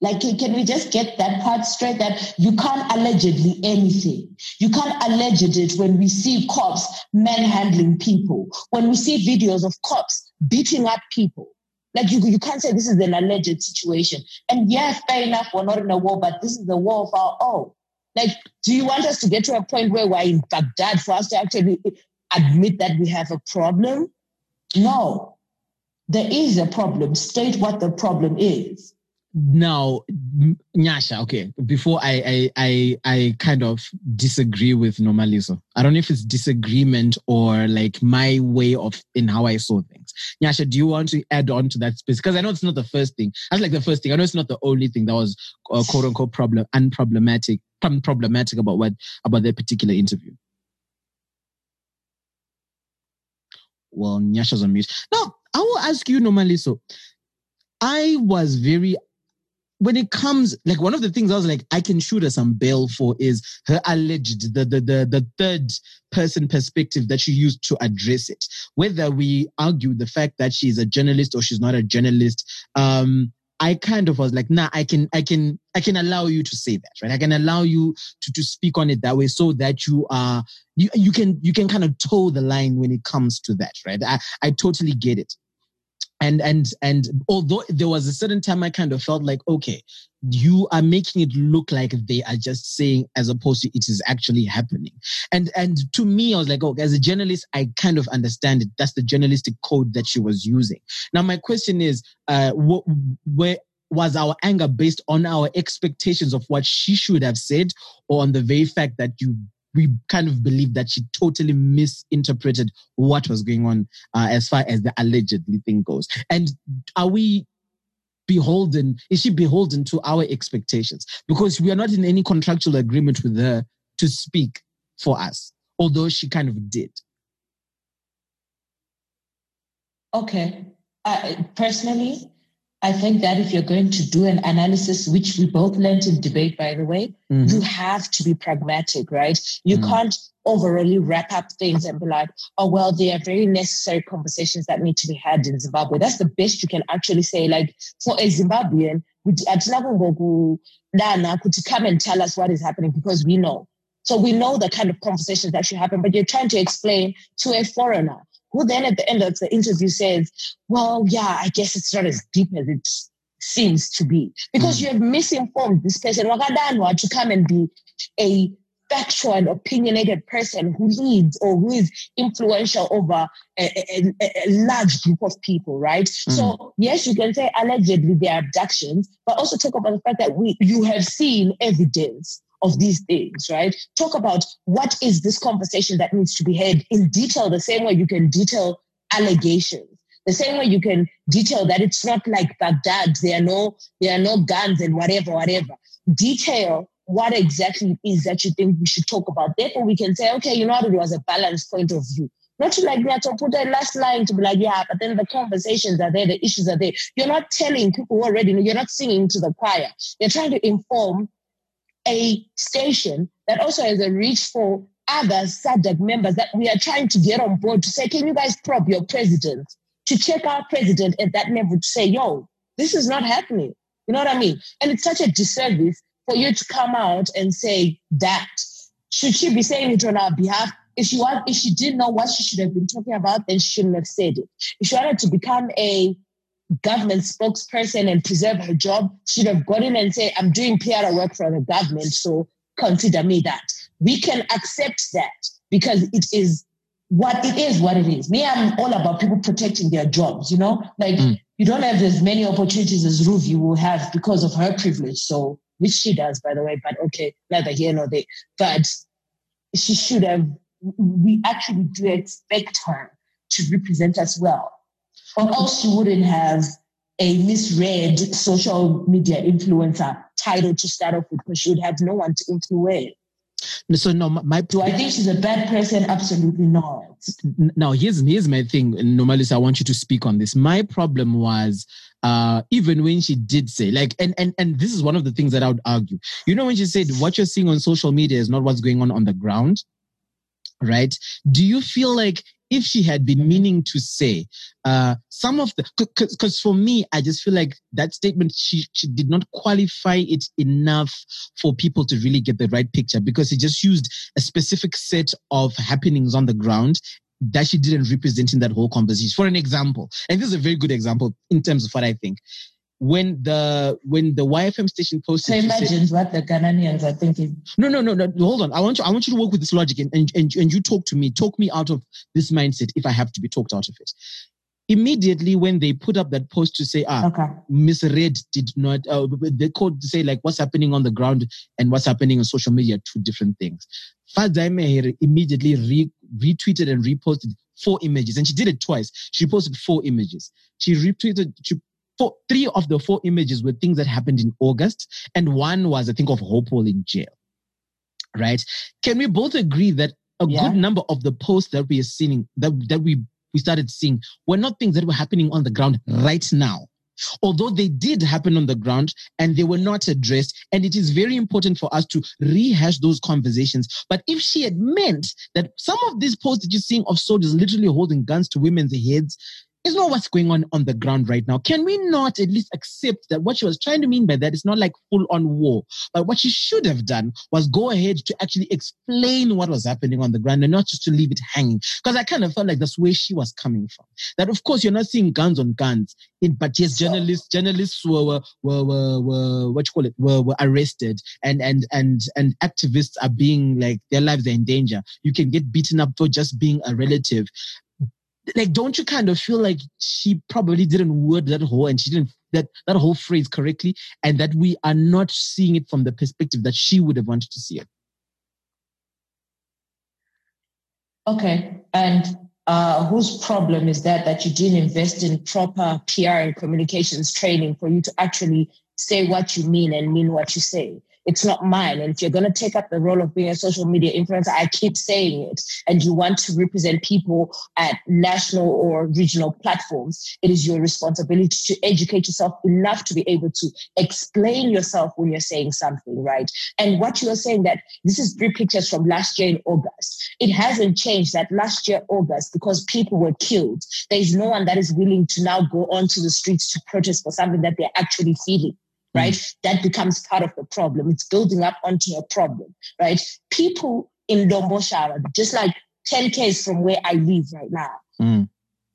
Like, can we just get that part straight? That you can't allegedly anything. You can't alleged it when we see cops manhandling people, when we see videos of cops beating up people. Like, you, you can't say this is an alleged situation. And yeah, fair enough, we're not in a war, but this is the war of our own. Like, do you want us to get to a point where we're in Baghdad for us to actually admit that we have a problem? No. There is a problem. State what the problem is. Now, Nyasha, okay, before I, I, I, I kind of disagree with Nomaliso. I don't know if it's disagreement or like my way of in how I saw things. Nyasha, do you want to add on to that space? Because I know it's not the first thing. That's like the first thing. I know it's not the only thing that was uh, quote unquote problem, unproblematic, un- problematic about what, about that particular interview. Well, Nyasha's on mute. No, I will ask you, Nomaliso. I was very when it comes like one of the things I was like I can shoot her some bail for is her alleged the the the, the third person perspective that she used to address it. Whether we argue the fact that she's a journalist or she's not a journalist, um, I kind of was like, nah, I can I can I can allow you to say that, right? I can allow you to to speak on it that way so that you are you you can you can kind of toe the line when it comes to that, right? I, I totally get it and and and although there was a certain time i kind of felt like okay you are making it look like they are just saying as opposed to it is actually happening. And and to me i was like oh as a journalist i kind of understand it. That's the journalistic code that she was using. Now my question is uh what where was our anger based on our expectations of what she should have said or on the very fact that you we kind of believe that she totally misinterpreted what was going on uh, as far as the allegedly thing goes. And are we beholden? Is she beholden to our expectations? Because we are not in any contractual agreement with her to speak for us, although she kind of did. Okay. Uh, personally, I think that if you're going to do an analysis, which we both learned in debate, by the way, mm-hmm. you have to be pragmatic, right? You mm-hmm. can't overly wrap up things and be like, oh, well, there are very necessary conversations that need to be had in Zimbabwe. That's the best you can actually say. Like for a Zimbabwean, could come and tell us what is happening because we know. So we know the kind of conversations that should happen, but you're trying to explain to a foreigner who then at the end of the interview says, well, yeah, I guess it's not as deep as it seems to be because mm. you have misinformed this person. Wakadanwa to come and be a factual and opinionated person who leads or who is influential over a, a, a large group of people, right? Mm. So yes, you can say allegedly there are abductions, but also talk about the fact that we you have seen evidence of these things, right? Talk about what is this conversation that needs to be had in detail, the same way you can detail allegations. The same way you can detail that it's not like Baghdad, there are no there are no guns and whatever, whatever. Detail what exactly it is that you think we should talk about. Therefore, we can say, okay, you know what, it was a balanced point of view. Not to like that to put a last line to be like, yeah, but then the conversations are there, the issues are there. You're not telling people already you're not singing to the choir. You're trying to inform a station that also has a reach for other SADC members that we are trying to get on board to say, can you guys probe your president to check our president at that level to say, yo, this is not happening. You know what I mean? And it's such a disservice for you to come out and say that. Should she be saying it on our behalf? If she want, if she didn't know what she should have been talking about, then she shouldn't have said it. If she wanted to become a government spokesperson and preserve her job, she'd have gone in and say, I'm doing PR work for the government, so consider me that. We can accept that because it is what it is, what it is. Me, I'm all about people protecting their jobs, you know? Like mm. you don't have as many opportunities as Ruvi will have because of her privilege. So which she does, by the way, but okay, neither here nor there. But she should have we actually do expect her to represent us well or else she wouldn't have a misread social media influencer title to start off with because she would have no one to influence. So no, my do I think she's a bad person? Absolutely not. Now here's here's my thing. Normally, I want you to speak on this. My problem was uh, even when she did say like, and and and this is one of the things that I would argue. You know, when she said what you're seeing on social media is not what's going on on the ground, right? Do you feel like if she had been meaning to say uh, some of the because for me i just feel like that statement she, she did not qualify it enough for people to really get the right picture because she just used a specific set of happenings on the ground that she didn't represent in that whole conversation. For an example and this is a very good example in terms of what i think when the when the YFM station posted. So imagine what the Ghanaians are thinking. No, no, no, no. Hold on. I want you. I want you to work with this logic and, and and and you talk to me. Talk me out of this mindset if I have to be talked out of it. Immediately when they put up that post to say, ah, okay. Misred did not. Uh, they called to say like what's happening on the ground and what's happening on social media, two different things. Fadzai Mahere immediately re- retweeted and reposted four images, and she did it twice. She posted four images. She retweeted. She four, three of the four images were things that happened in August, and one was, I think, of Hopewell in jail. Right? Can we both agree that a yeah. good number of the posts that we are seeing, that, that we, we started seeing, were not things that were happening on the ground right now? although they did happen on the ground and they were not addressed. And it is very important for us to rehash those conversations. But if she had meant that some of these posts that you're seeing of soldiers literally holding guns to women's heads, is not what's going on on the ground right now. Can we not at least accept that what she was trying to mean by that is not like full on war, but what she should have done was go ahead to actually explain what was happening on the ground and not just to leave it hanging. Because I kind of felt like that's where she was coming from. That of course you're not seeing guns on guns, in, but yes, journalists journalists were were, were were, were what you call it were, were arrested and and and and activists are being like their lives are in danger. You can get beaten up for just being a relative like don't you kind of feel like she probably didn't word that whole and she didn't that that whole phrase correctly and that we are not seeing it from the perspective that she would have wanted to see it Okay. And uh, whose problem is that that you didn't invest in proper PR and communications training for you to actually say what you mean and mean what you say? It's not mine. And if you're going to take up the role of being a social media influencer, I keep saying it, and you want to represent people at national or regional platforms, it is your responsibility to educate yourself enough to be able to explain yourself when you're saying something, right? And what you are saying that this is three pictures from last year in August. It hasn't changed that last year, August, because people were killed. There is no one that is willing to now go onto the streets to protest for something that they're actually feeling right? Mm. That becomes part of the problem. It's building up onto a problem, right? People in Domboshava, just like 10 Ks from where I live right now, Mm.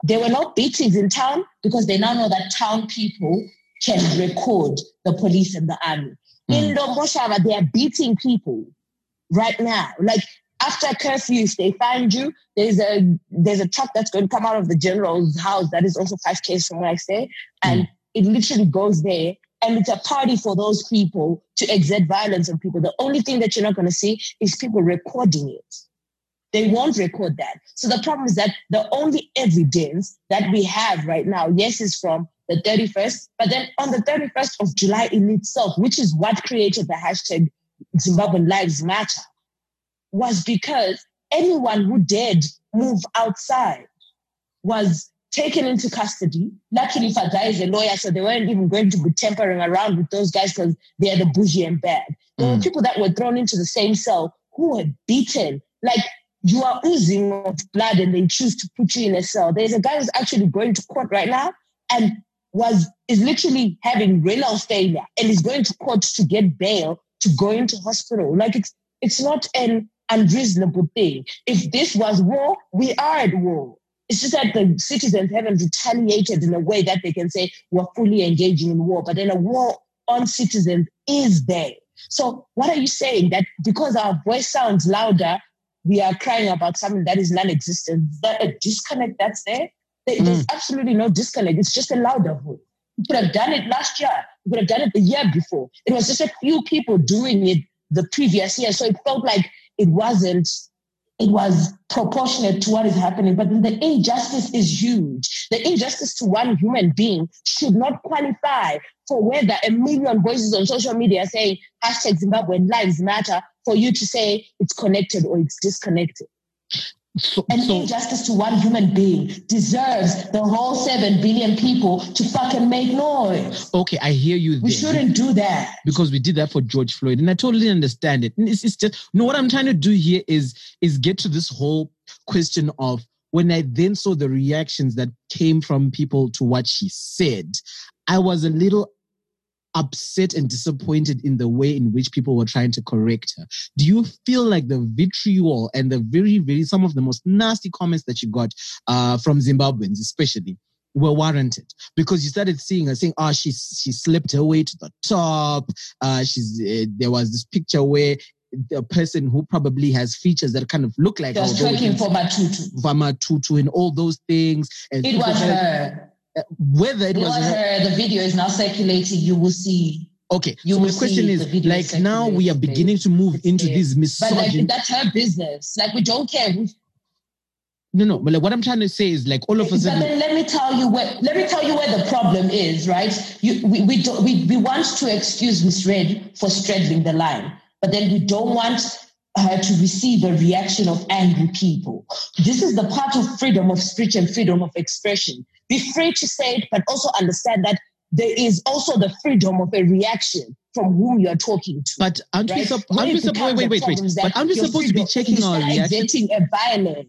there were no beatings in town because they now know that town people can record the police and the army. In Domboshava, they are beating people right now. Like after curfew, if they find you, there's a there's a truck that's going to come out of the general's house that is also five Ks from where I stay, and it literally goes there and it's a party for those people to exert violence on people. The only thing that you're not going to see is people recording it. They won't record that. So the problem is that the only evidence that we have right now, yes, is from the 31st, but then on the 31st of July in itself, which is what created the hashtag Zimbabwean Lives Matter, was because anyone who dared move outside was taken into custody. Luckily, Fadzai is a lawyer, so they weren't even going to be tampering around with those guys because they're the bougie and bad. There Mm. were people that were thrown into the same cell who were beaten. Like you are oozing of blood and they choose to put you in a cell. There's a guy who's actually going to court right now and was is literally having renal failure and is going to court to get bail to go into hospital. Like it's it's not an unreasonable thing. If this was war, we are at war. It's just that the citizens haven't retaliated in a way that they can say we're fully engaging in war. But then a war on citizens is there. So what are you saying? That because our voice sounds louder, we are crying about something that is non-existent. Is that a disconnect that's there? There- hmm. There's absolutely no disconnect. It's just a louder voice. You could have done it last year. You could have done it the year before. It was just a few people doing it the previous year. So it felt like it wasn't it was proportionate to what is happening. But the injustice is huge. The injustice to one human being should not qualify for whether a million voices on social media saying hashtag Zimbabwean lives matter for you to say it's connected or it's disconnected. So, An so injustice to one human being deserves the whole seven billion people to fucking make noise. okay, I hear you We shouldn't do that. because we did that for George Floyd, and I totally understand it. And it's, it's just no. What I'm trying to do here is is get to this whole question of when I then saw the reactions that came from people to what she said, I was a little upset and disappointed in the way in which people were trying to correct her. Do you feel like the vitriol and the very, very some of the most nasty comments that you got uh, from Zimbabweans, especially, were warranted because you started seeing her saying, "Oh, she she slipped her way to the top." Uh, she's uh, there was this picture where the person who probably has features that kind of look like She was twerking for Matutu. Vama Tutu and all those things. And It was her. Whether it was her. The video is now circulating. You will see. Okay, You so my question is like now we are beginning to move into there. these But like that's her business. Like we don't care. We, No, no, but like what I'm trying to say is like all of a but sudden. then let me tell you where let me tell you where the problem is, right? You we we, do, we we want to excuse Misred for straddling the line, but then we don't want her to receive a reaction of angry people. This is the part of freedom of speech and freedom of expression. Be free to say it, but also understand that there is also the freedom of a reaction from whom you're talking to. But aren't we, right? sup- When aren't we supposed wait, wait, wait. But aren't we supposed to be checking you our start reaction? a violence.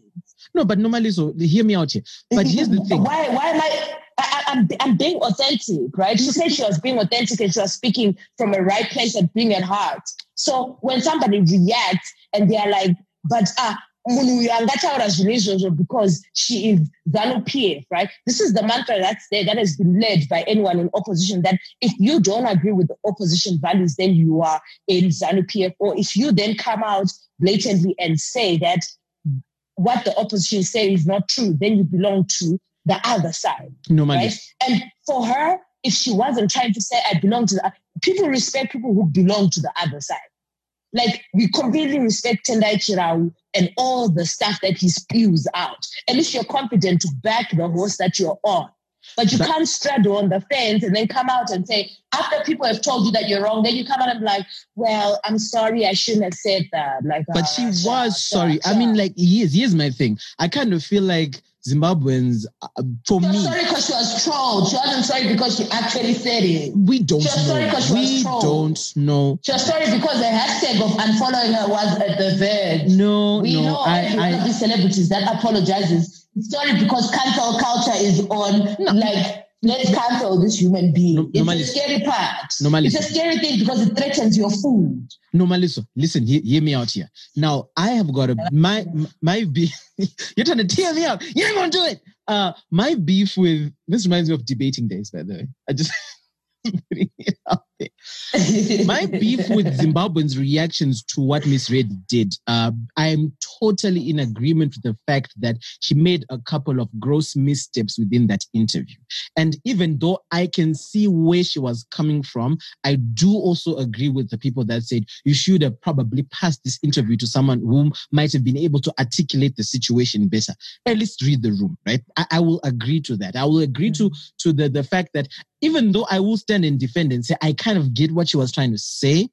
No, but normally, so hear me out here. But here's the thing. Why? Why am I? I, I I'm, I'm being authentic, right? She said she was being authentic and she was speaking from a right place and being at heart. So when somebody reacts and they are like, but ah, munhu angataura zvinhu izvozvo because she is ZANU PF, right? This is the mantra that's there that has been led by anyone in opposition that if you don't agree with the opposition values, then you are in ZANU PF. Or if you then come out blatantly and say that what the opposition say is not true, then you belong to the other side, Normally. right? And for her, if she wasn't trying to say I belong to the people respect people who belong to the other side. like we completely respect Tendai Chirau and all the stuff that he spews out. At least you're confident to back the horse that you're on. But you can't straddle on the fence and then come out and say, after people have told you that you're wrong, then you come out and be like, well, I'm sorry, I shouldn't have said that. Like, But she ah, was sha, sorry. I mean, like, here's here's my thing. I kind of feel like Zimbabweans, uh, for me, sorry because she was trolled. She wasn't sorry because she actually said it. we don't She was sorry she We don't know. She was sorry because the hashtag of unfollowing her was at the verge. No, We no. know of these celebrities that apologizes. Sorry because cancel culture is on. Like, let's cancel this human being. No, it's normally- a scary part. normally- It's a scary thing because it threatens your food. I, no, Maliso, listen, hear, hear me out here. Now, I have got a, my, my beef. You're trying to tear me up. You ain't gonna do it. Uh, my beef with, this reminds me of debating days, by the way. I just, putting it out there. My beef with Zimbabweans' reactions to what Misred did, uh, I am totally in agreement with the fact that she made a couple of gross missteps within that interview. And even though I can see where she was coming from, I do also agree with the people that said you should have probably passed this interview to someone whom might have been able to articulate the situation better. At least read the room, right? I, I will agree to that. I will agree to to the, the fact that even though I will stand and defend and say I kind of get what she was trying to say,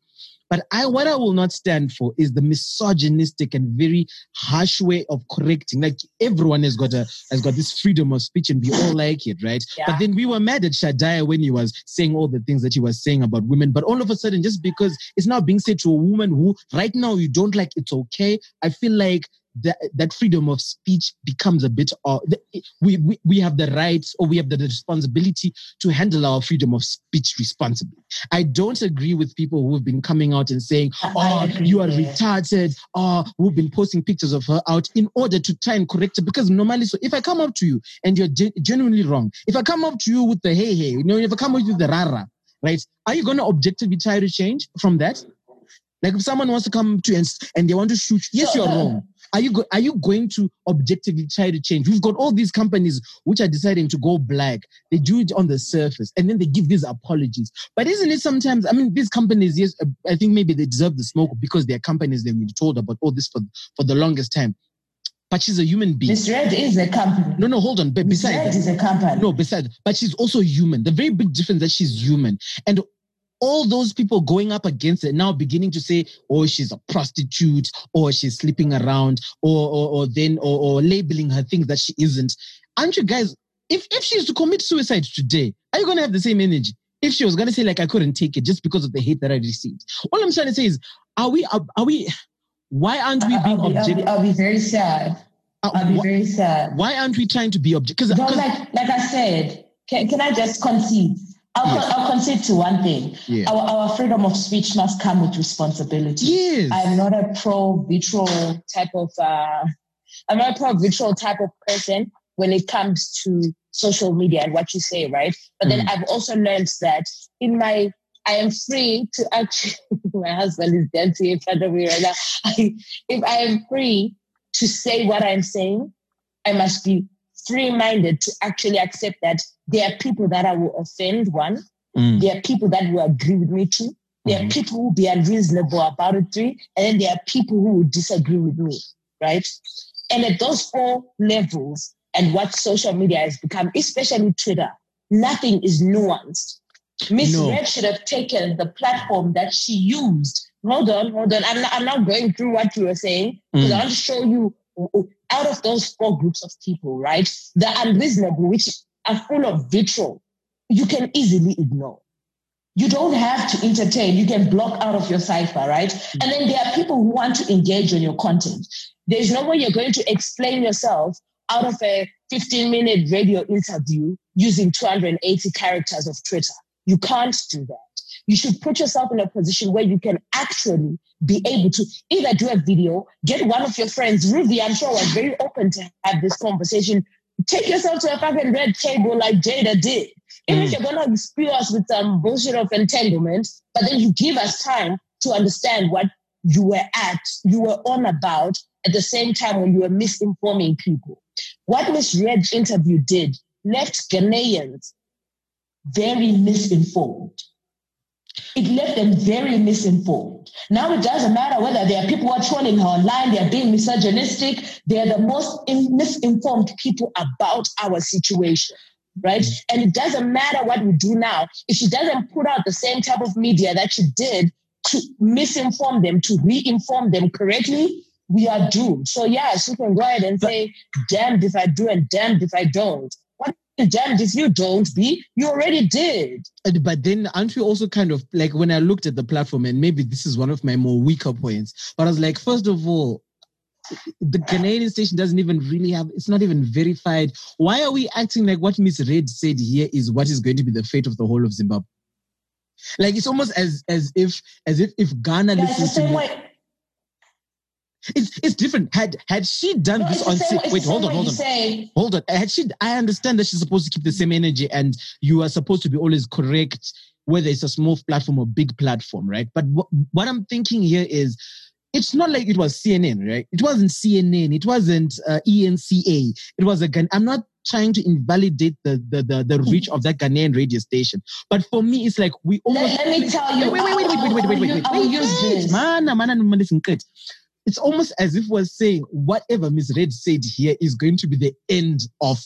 but I what I will not stand for is the misogynistic and very harsh way of correcting. Like everyone has got a has got this freedom of speech and we all like it, right? Yeah. But then we were mad at Shadaya when he was saying all the things that he was saying about women. But all of a sudden, just because it's now being said to a woman who right now you don't like, it's okay. I feel like that that freedom of speech becomes a bit the- we, we we have the rights or we have the responsibility to handle our freedom of speech responsibly. I don't agree with people who have been coming out and saying, "Oh, you are retarded," or who've been posting pictures of her out in order to try and correct it. Because normally, so if I come up to you and you're gen- genuinely wrong, if I come up to you with the hey hey, you know, if I come up with the rara, right? Are you going to objectively try to change from that? Like if someone wants to come to you and, and they want to shoot, yes, you're wrong. Are you go- are you going to objectively try to change? We've got all these companies which are deciding to go black. They do it on the surface and then they give these apologies. But isn't it sometimes? I mean, these companies, yes, uh, I think maybe they deserve the smoke because they're companies they've been told about all this for for the longest time. But she's a human being. Misred is a company. No, no, hold on. But Miss besides, Red that- is a company. no, besides, but she's also human. The very big difference that she's human. And all those people going up against it now beginning to say, oh, she's a prostitute, or she's sleeping around, or or, or then or, or labeling her things that she isn't. Aren't you guys, if if she's to commit suicide today, are you gonna have the same energy? If she was gonna say, like, I couldn't take it just because of the hate that I received. All I'm trying to say is, are we are, are we why aren't we being I'll, be, I'll, be, objective? I'll be very sad. Uh, I'll be very sad. why aren't we trying to be objective? Don't like, like I said, can, can I just concede? I'll, Yes. I'll concede to one thing. Yeah. Our, our freedom of speech must come with responsibility. yes. I'm not a pro vitriol type of uh, I'm not a pro vitriol type of person when it comes to social media and what you say, right? But then Mm. I've also learned that in my I am free to actually my husband is dancing in front of me right now. I, if I am free to say what I'm saying, I must be free-minded to actually accept that there are people that I will offend one, Mm. there are people that will agree with me too. There are Mhm. people who will be unreasonable about it too. And then there are people who will disagree with me, right? And at those four levels and what social media has become, especially Twitter, nothing is nuanced. Miss No. Red should have taken the platform that she used. Hold on, hold on. I'm not, I'm not going through what you were saying because Mm. I want to show you out of those four groups of people, right? The unreasonable, which are full of vitriol, you can easily ignore. You don't have to entertain. You can block out of your cipher, right? Mm. And then there are people who want to engage on your content. There's no way you're going to explain yourself out of a 15 minute radio interview using 280 characters of Twitter. You can't do that. You should put yourself in a position where you can actually be able to either do a video, get one of your friends, Ruby, I'm sure was very open to have this conversation. Take yourself to a fucking red table like Jada did. Even if Mm. you're gonna spew us with some bullshit of entanglement, but then you give us time to understand what you were at, you were on about at the same time when you were misinforming people. What Misred's interview did left Ghanaians very misinformed. It left them very misinformed. Now it doesn't matter whether there are people who are trolling her online, they're being misogynistic, they're the most in- misinformed people about our situation. Right. And it doesn't matter what we do now. If she doesn't put out the same type of media that she did to misinform them, to re-inform them correctly, we are doomed. So yeah, she can go ahead and say, damned if I do and damned if I don't. Damned if you don't be? You already did. But then, aren't we also kind of like when I looked at the platform, and maybe this is one of my more weaker points, but I was like, first of all, the Canadian station doesn't even really have, it's not even verified. Why are we acting like what Misred said here is what is going to be the fate of the whole of Zimbabwe? Like it's almost as as if as if if Ghana Yeah, listens to way. It's it's different. Had had she done No, this on same, wait, hold on, hold on. say, Hold on. Had she, I understand that she's supposed to keep the same energy and you are supposed to be always correct, whether it's a small platform or big platform, right? But wh- what I'm thinking here is it's not like it was CNN, right? It wasn't CNN. It wasn't uh, ENCA. It was a Ghan- I'm not trying to invalidate the, the, the, the reach of that Ghanaian radio station. But for me, it's like we almost. let, let me tell you. Wait, wait, wait, wait, wait, wait, wait, wait, wait, I will wait, use wait, this. man, man, man, man, listen, good. It's almost as if we're saying whatever Ms. Red said here is going to be the end of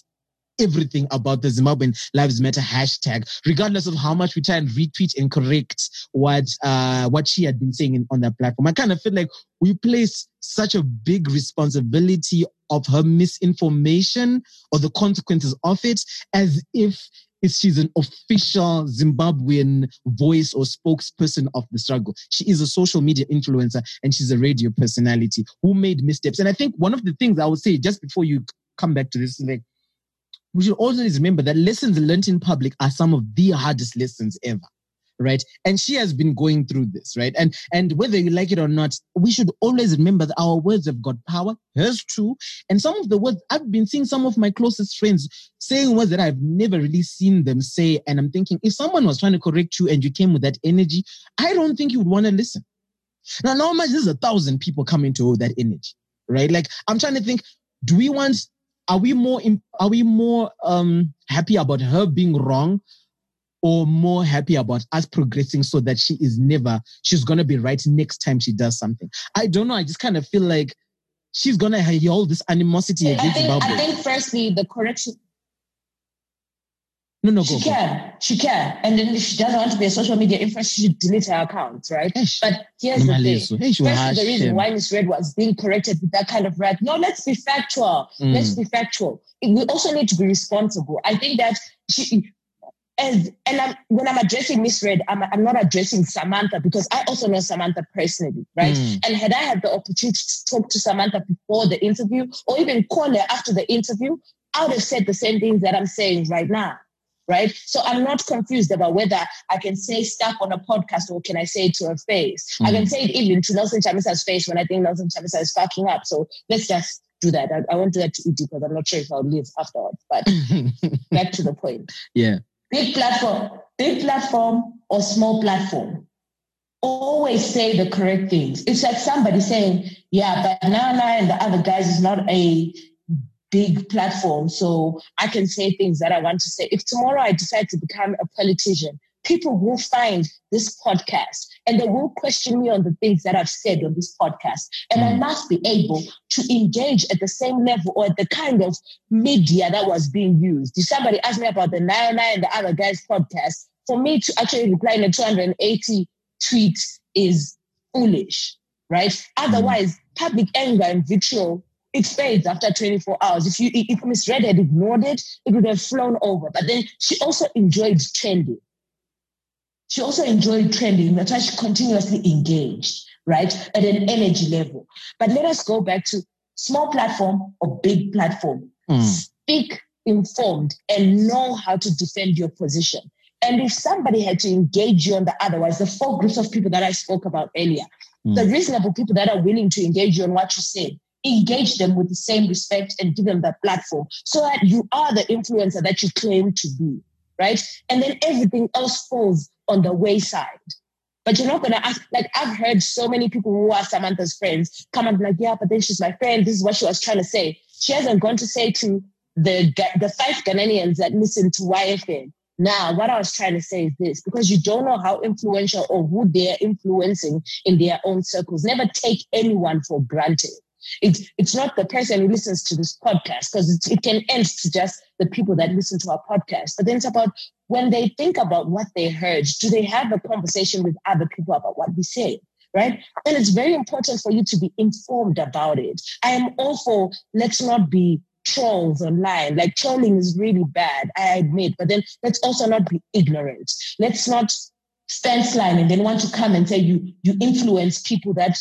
everything about the Zimbabwean Lives Matter hashtag, regardless of how much we try and retweet and correct what uh, what she had been saying in, on that platform. I kind of feel like we place such a big responsibility of her misinformation or the consequences of it as if if she's an official Zimbabwean voice or spokesperson of the struggle. She is a social media influencer and she's a radio personality who made missteps. And I think one of the things I would say just before you come back to this is like, we should always remember that lessons learned in public are some of the hardest lessons ever. Right. And she has been going through this, right? And and whether you like it or not, we should always remember that our words have got power. Hers true. And some of the words I've been seeing some of my closest friends saying words that I've never really seen them say. And I'm thinking, if someone was trying to correct you and you came with that energy, I don't think you would want to listen. Now, now there's a thousand people coming to that energy, right? Like I'm trying to think, do we want, are we more, are we more um happy about her being wrong or more happy about us progressing so that she is never, she's going to be right next time she does something? I don't know. I just kind of feel like she's going to have all this animosity I against think, I think firstly, the correction, no, no, go. she go. can, she can. And then if she doesn't want to be a social media influencer, she should delete her account, right? Eish, But here's the thing. Firstly, wash the reason why Misred was being corrected with that kind of rap. No, let's be factual. Mm. Let's be factual. We also need to be responsible. I think that she, as and I'm, when I'm addressing Misred, I'm, I'm not addressing Samantha because I also know Samantha personally, right? Mm. And had I had the opportunity to talk to Samantha before the interview or even call her after the interview, I would have said the same things that I'm saying right now. Right. So I'm not confused about whether I can say stuff on a podcast or can I say it to her face. I can Mm. say it even to Nelson Chamisa's face when I think Nelson Chamisa is fucking up. So let's just do that. I, I won't do that to ED because I'm not sure if I'll live afterwards. But back to the point yeah. Big platform, big platform or small platform. Always say the correct things. It's like somebody saying, yeah, but Nana and the other guys is not a big platform. So I can say things that I want to say. If tomorrow I decide to become a politician, people will find this podcast and they will question me on the things that I've said on this podcast. And I Mm. must be able to engage at the same level or at the kind of media that was being used. If somebody asked me about the Nine and the other guys podcast, for me to actually reply in a 280 tweets is foolish, right? Otherwise, public anger and vitriol it fades after 24 hours. If you if Misred had ignored it, it would have flown over. But then she also enjoyed trending. She also enjoyed trending. That's why she continuously engaged, right? At an energy level. But let us go back to small platform or big platform. Mm. Speak informed and know how to defend your position. And if somebody had to engage you on the otherwise, the four groups of people that I spoke about earlier, Mm. the reasonable people that are willing to engage you on what you said, engage them with the same respect and give them that platform so that you are the influencer that you claim to be, right? And then everything else falls on the wayside. But you're not to ask, like, I've heard so many people who are Samantha's friends come and be like, yeah, but then she's my friend. This is what she was trying to say. She hasn't gone to say to the the five Ghanaians that listen to YFM, Now, what I was trying to say is this because you don't know how influential or who they're influencing in their own circles. Never take anyone for granted. It's, it's not the person who listens to this podcast because it can end to just the people that listen to our podcast. But then it's about when they think about what they heard, do they have a conversation with other people about what we say? Right. And it's very important for you to be informed about it. I am all for let's not be trolls online. Like trolling is really bad, I admit, but then let's also not be ignorant. Let's not fence line and then want to come and say you you influence people that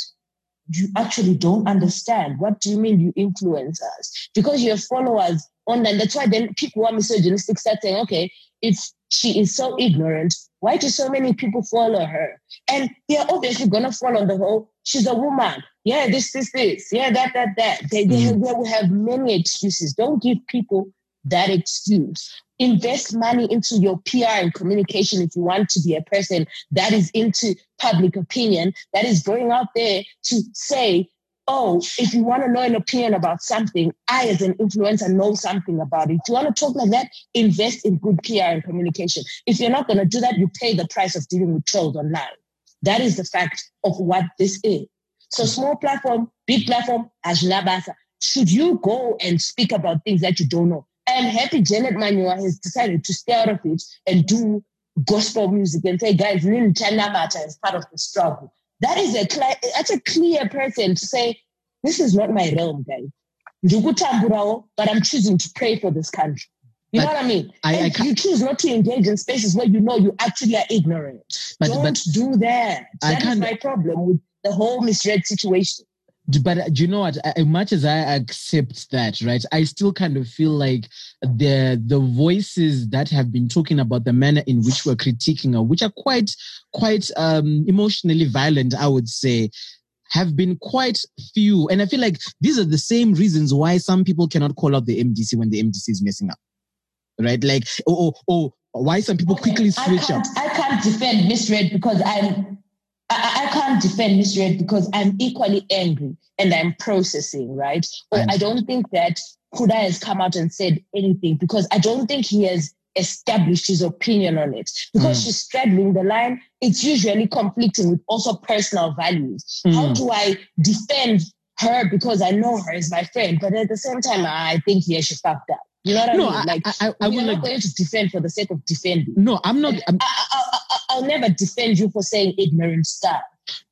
you actually don't understand. What do you mean you influence us? Because you have followers online. That's why then people are misogynistic start saying, okay, if she is so ignorant, why do so many people follow her? And they're obviously gonna follow the whole, she's a woman. Yeah, this, this, this. Yeah, that, that, that. They, they, Mm. they will have many excuses. Don't give people that excuse. Invest money into your PR and communication if you want to be a person that is into public opinion, that is going out there to say, oh, if you want to know an opinion about something, I as an influencer know something about it. If you want to talk like that, invest in good PR and communication. If you're not going to do that, you pay the price of dealing with trolls online. That is the fact of what this is. So small platform, big platform, Ajnabasa. Should you go and speak about things that you don't know? I am happy Janet Manyowa has decided to stay out of it and do gospel music and say, guys, really China matter is part of the struggle. That is a clear, that's a clear person to say, this is not my realm, guys. But I'm choosing to pray for this country. You know what I mean? I- I you choose not to engage in spaces where you know you actually are ignorant. But- Don't but do that. That is my problem with the whole Misred situation. But uh, do you know what? As much as i accept that right i still kind of feel like the the voices that have been talking about the manner in which we're critiquing her which are quite quite um emotionally violent i would say have been quite few. And i feel like these are the same reasons why some people cannot call out the mdc when the mdc is messing up right? Like oh oh, or why some people quickly I switch up. I can't defend Misred because I'm. I, I can't defend Misred because I'm equally angry and I'm processing, right? Or I I don't think that Kuda has come out and said anything because I don't think he has established his opinion on it. Because Mm. she's straddling the line, it's usually conflicting with also personal values. How Mm. do I defend her because I know her as my friend, but at the same time, I think yeah, she fucked up. You know what no I mean? Like, i, I, I we're not going to defend for the sake of defending. no i'm not I'm, I, I, I, I'll never defend you for saying ignorant stuff.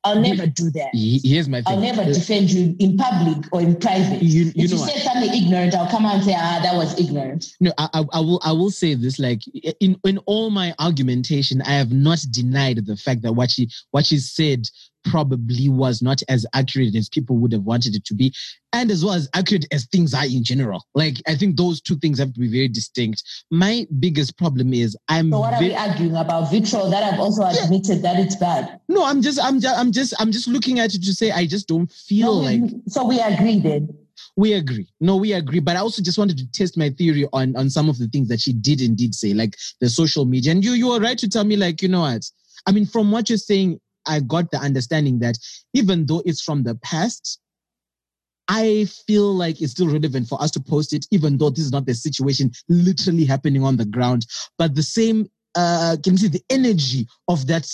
I'll never do that. here's my thing. I'll never defend you in public or in private. you, you if you say something ignorant, I'll come out and say, ah, that was ignorant. No, I, I, I will. I will say this: like in in all my argumentation, I have not denied the fact that what she what she said probably was not as accurate as people would have wanted it to be, and as well as accurate as things are in general. Like I think those two things have to be very distinct. My biggest problem is I'm So what are ve- we arguing about? Vitriol that I've also admitted that it's bad. no, I'm just I'm just I'm just I'm just looking at it to say I just don't feel No, like so we agree then. we agree. No, we agree. But I also just wanted to test my theory on on some of the things that she did indeed say, like the social media. And you you were right to tell me, like, you know what? I mean, from what you're saying, I got the understanding that even though it's from the past, I feel like it's still relevant for us to post it, even though this is not the situation literally happening on the ground. But the same uh can you see the energy of that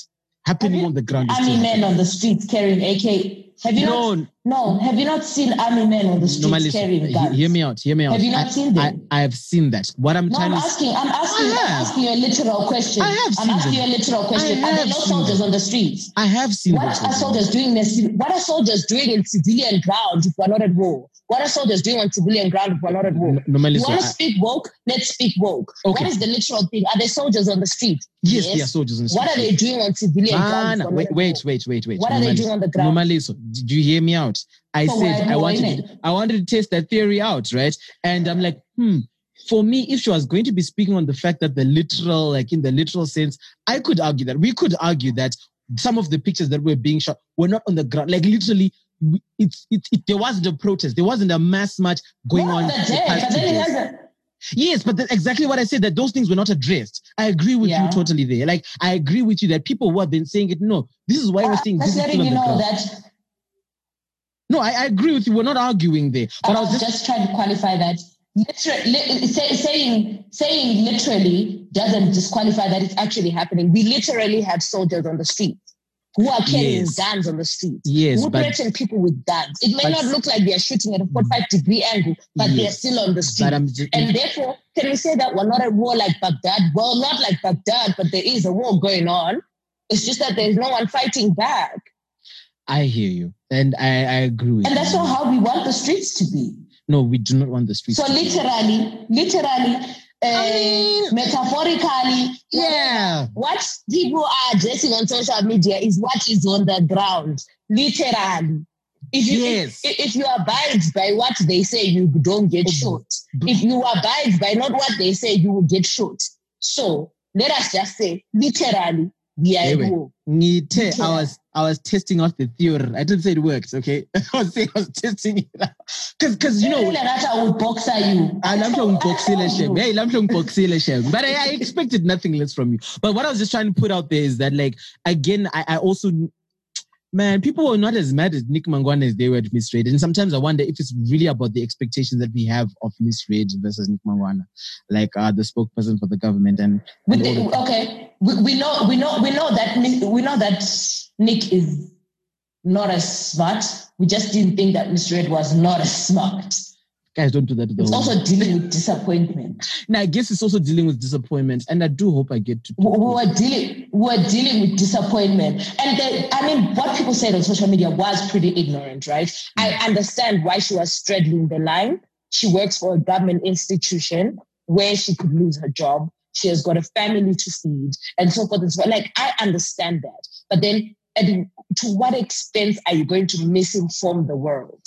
happening on the ground. Army men on the streets carrying AK. Have you not? No, have you not seen army men on the streets Mali, carrying guns? hear me out. Hear me out. Have you not I, seen I, them? I have seen that. What I'm No, trying I'm to asking. I'm asking. I I'm asking you a literal question. I have I'm seen asking them. you a literal question. Are there no soldiers them. on the streets? I have seen What are soldiers doing? in What are soldiers doing in civilian ground if we're not at war? What are soldiers doing on civilian ground if we're not at war? Normally, You want to I- speak woke? Let's speak woke. Okay. What is the literal thing? Are there soldiers on the street? yes, there are soldiers on the street. What are they doing on civilian Ah, ground? no, wait, wait, wait, wait, wait. What are they doing on the ground? Normally, so did you hear me out? I So said I wanted, to, I wanted to test that theory out, right? And I'm like, hmm. For me, if she was going to be speaking on the fact that the literal, like in the literal sense, I could argue that we could argue that some of the pictures that were being shot were not on the ground. Like literally, it's it, it, there wasn't a protest, there wasn't a mass march going on. the the past but then it days. hasn't. Yes, but that's exactly what I said that those things were not addressed. I agree with Yeah. you totally there. Like I agree with you that people have been saying it, no, this is why we're saying this letting you know ground. that No, I, I agree with you. We're not arguing there. But I was just just trying to qualify that. Literally, say, saying saying literally doesn't disqualify that it's actually happening. We literally have soldiers on the street who are carrying Yes. guns on the street. Yes, who threaten people with guns. It may not look like they're shooting at a 45 mm. degree angle, but they're still on the street. just, and therefore, can we say that we're not at war like Baghdad? Well, not like Baghdad, but there is a war going on. It's just that there's no one fighting back. I hear you, and I, I agree with And you. that's not how we want the streets to be. No, we do not want the streets. So literally, literally, uh, I mean- metaphorically, yeah, what people are addressing on social media is what is on the ground. Literally. If you Yes. if, if you abide by what they say, you don't get Oh, shot. If you abide by not what they say, you will get shot. So let us just say, literally, we are Anyway. I was I was testing out the theory. I didn't say it worked. Okay, I was saying I was testing it out because because you know. I would boxer you. Ah, I love told- to I boxile told shem. you. Hey, I'm to boxile. But I, I expected nothing less from you. But what I was just trying to put out there is that, like, again, I, I also, man, people were not as mad at Nick Mangwana as they were at Misred. And sometimes I wonder if it's really about the expectations that we have of Misred versus Nick Mangwana, like uh, the spokesperson for the government. And, and the, the- okay, we, we know we know we know that Nick, we know that Nick is not as smart. We just didn't think that Misred was not as smart. Guys, don't do that It's also dealing with disappointment. Now, I guess it's also dealing with disappointment. And I do hope I get to. We were dealing we were dealing with disappointment, and the, I mean, what people said on social media was pretty ignorant, right? I mm. understand why she was straddling the line. She works for a government institution where she could lose her job. She has got a family to feed, and so forth and so on. Like I understand that, but then at, to what expense are you going to misinform the world?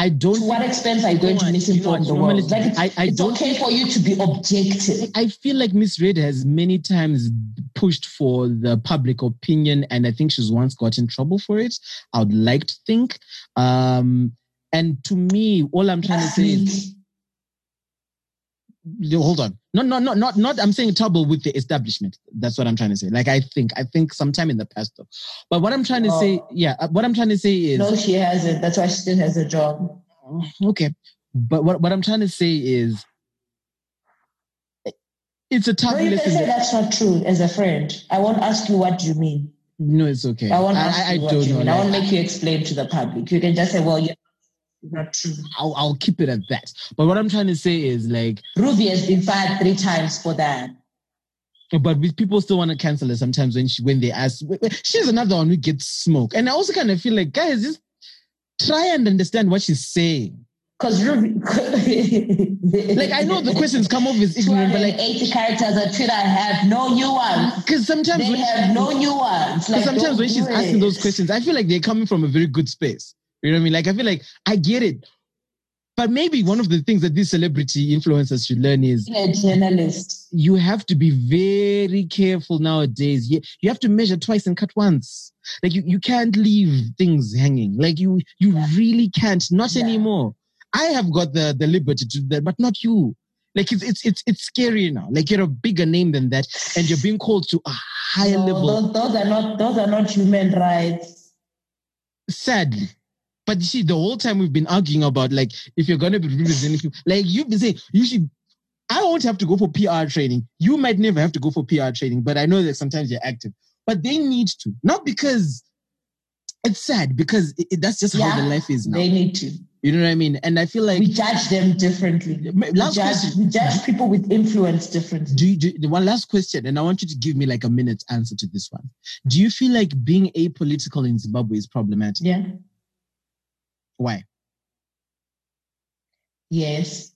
I don't. To what expense are you going to misinform the world? Like it's, I- I it's don't okay for you to be objective. I feel like Misred has many times pushed for the public opinion, and I think she's once got in trouble for it. I would like to think. Um, and to me, all I'm trying to say is, hold on, no, no, no, not, not. I'm saying trouble with the establishment. That's what I'm trying to say. Like I think, I think sometime in the past, though. But what I'm trying to say, Oh. yeah, uh, what I'm trying to say is, No, she hasn't. That's why she still has a job. okay. But what, what I'm trying to say is, it's a tough No, you can say that- that's not true as a friend. I won't ask you what you mean. no, it's okay. I won't ask I, I, you what don't you know. mean. I won't make you explain to the public. You can just say, well, it's not true. Mm, I'll, I'll keep it at that. But what I'm trying to say is like, Ruby has been fired three times for that. but with people still want to cancel her sometimes when she when they ask. She's another one who gets smoke, and I also kind of feel like guys, just try and understand what she's saying. Because Ruby. Like I know the questions come off as ignorant, but like eighty characters on Twitter have no nuance. because sometimes They when have no nuance. because Like, sometimes when she's asking those questions, I feel like they're coming from a very good space. You know what I mean? Like I feel like I get it. But maybe one of the things that these celebrity influencers should learn is a journalist. you have to be very careful nowadays. You, you have to measure twice and cut once. Like you, you can't leave things hanging. Like you, you Yeah. really can't. Not Yeah. anymore. I have got the, the liberty to do that, but not you. Like it's, it's, it's, it's scary now. Like you're a bigger name than that and you're being called to a higher No, level. those, those are not those are not human rights. Sadly. But you see, the whole time we've been arguing about like if you're gonna be representing like you've been saying, you should I won't have to go for PR training. You might never have to go for PR training, but I know that sometimes you're active. But they need to, not because it's sad, because it, it- that's just how the life is now. They need to. you know what I mean? And I feel like we judge them differently. Ma- We judge, question. we judge people with influence differently. do you, do the one last question, and I want you to give me like a minute answer to this one. Do you feel like being apolitical in Zimbabwe is problematic? Yeah. Why? Yes.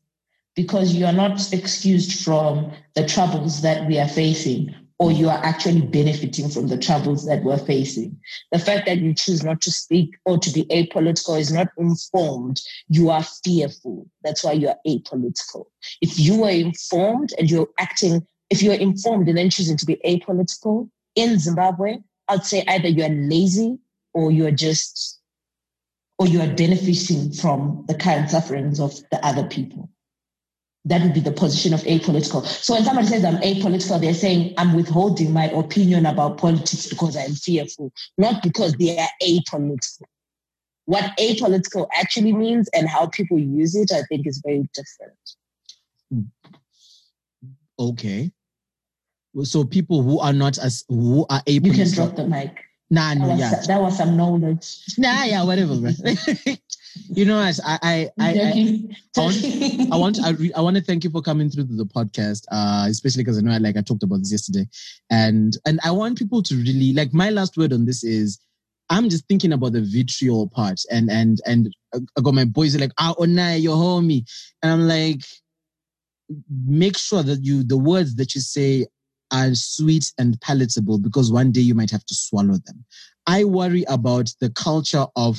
Because you are not excused from the troubles that we are facing, or you are actually benefiting from the troubles that we're facing. The fact that you choose not to speak or to be apolitical is not informed. You are fearful. That's why you are apolitical. If you were informed and you're acting, if you're informed and then choosing to be apolitical in Zimbabwe, I'd say either you're lazy or you're just or you are benefiting from the current sufferings of the other people. That would be the position of apolitical. So when somebody says I'm apolitical, they're saying I'm withholding my opinion about politics because I'm fearful, not because they are apolitical. What apolitical actually means and how people use it, I think, is very different. Okay. so people who are not as who are able You can drop the mic. Nah That no was, yeah that was some knowledge. nah yeah whatever bro. you know what I I I, I, I want- I want I, re- I want to thank you for coming through to the podcast, uh, especially because I know I, like I talked about this yesterday, and and I want people to really like my last word on this is I'm just thinking about the vitriol part, and and and I got my boys like ah Onai, your homie, and I'm like, make sure that you the words that you say are sweet and palatable because one day you might have to swallow them. I worry about the culture of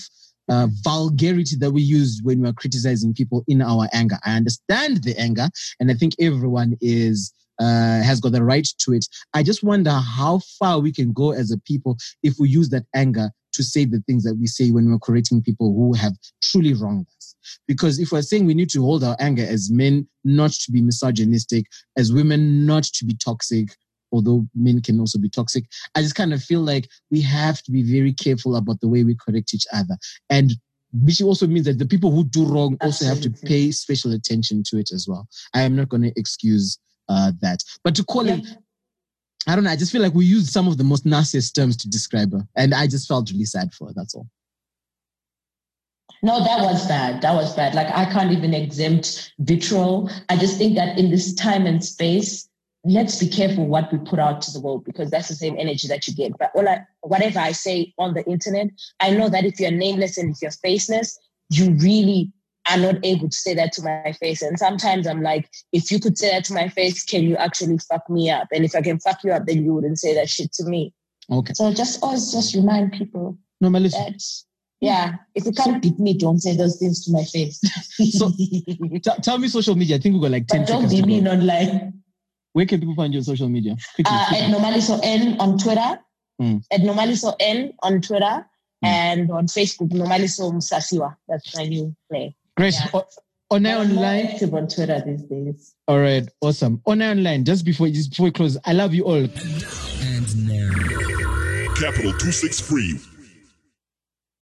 uh, vulgarity that we use when we're criticizing people in our anger. I understand the anger, and I think everyone is uh, has got the right to it. I just wonder how far we can go as a people if we use that anger to say the things that we say when we're correcting people who have truly wronged us. Because if we're saying we need to hold our anger as men not to be misogynistic, as women not to be toxic, although men can also be toxic, I just kind of feel like we have to be very careful about the way we correct each other. And which also means that the people who do wrong also have to pay special attention to it as well. I am not going to excuse uh, that. But to call Yeah. it, I don't know, I just feel like we used some of the most nastiest terms to describe her. And I just felt really sad for her. That's all. No, that was bad. That was bad. Like I can't even exempt vitriol. I just think that in this time and space, let's be careful what we put out to the world because that's the same energy that you get. But all I, whatever I say on the internet, I know that if you're nameless and if you're faceless, you really are not able to say that to my face. And sometimes I'm like, if you could say that to my face, can you actually fuck me up? And if I can fuck you up, then you wouldn't say that shit to me. Okay. So just always just remind people No, Melissa, that yeah, if you can't beat me, don't say those things to my face. So- t- tell me social media. I think we got like 10 but don't be mean online. Where can people find you on social media? Quickly, Uh, quickly. at Nomaliso N on Twitter, Mm. at Nomaliso N on Twitter, Mm. and on Facebook, Nomaliso Musasiwa. That's my new play. Great. yeah. O- Online online. active on Twitter these days. All right. Awesome. Online online. Just before just before we close, I love you all. And now. Capital 263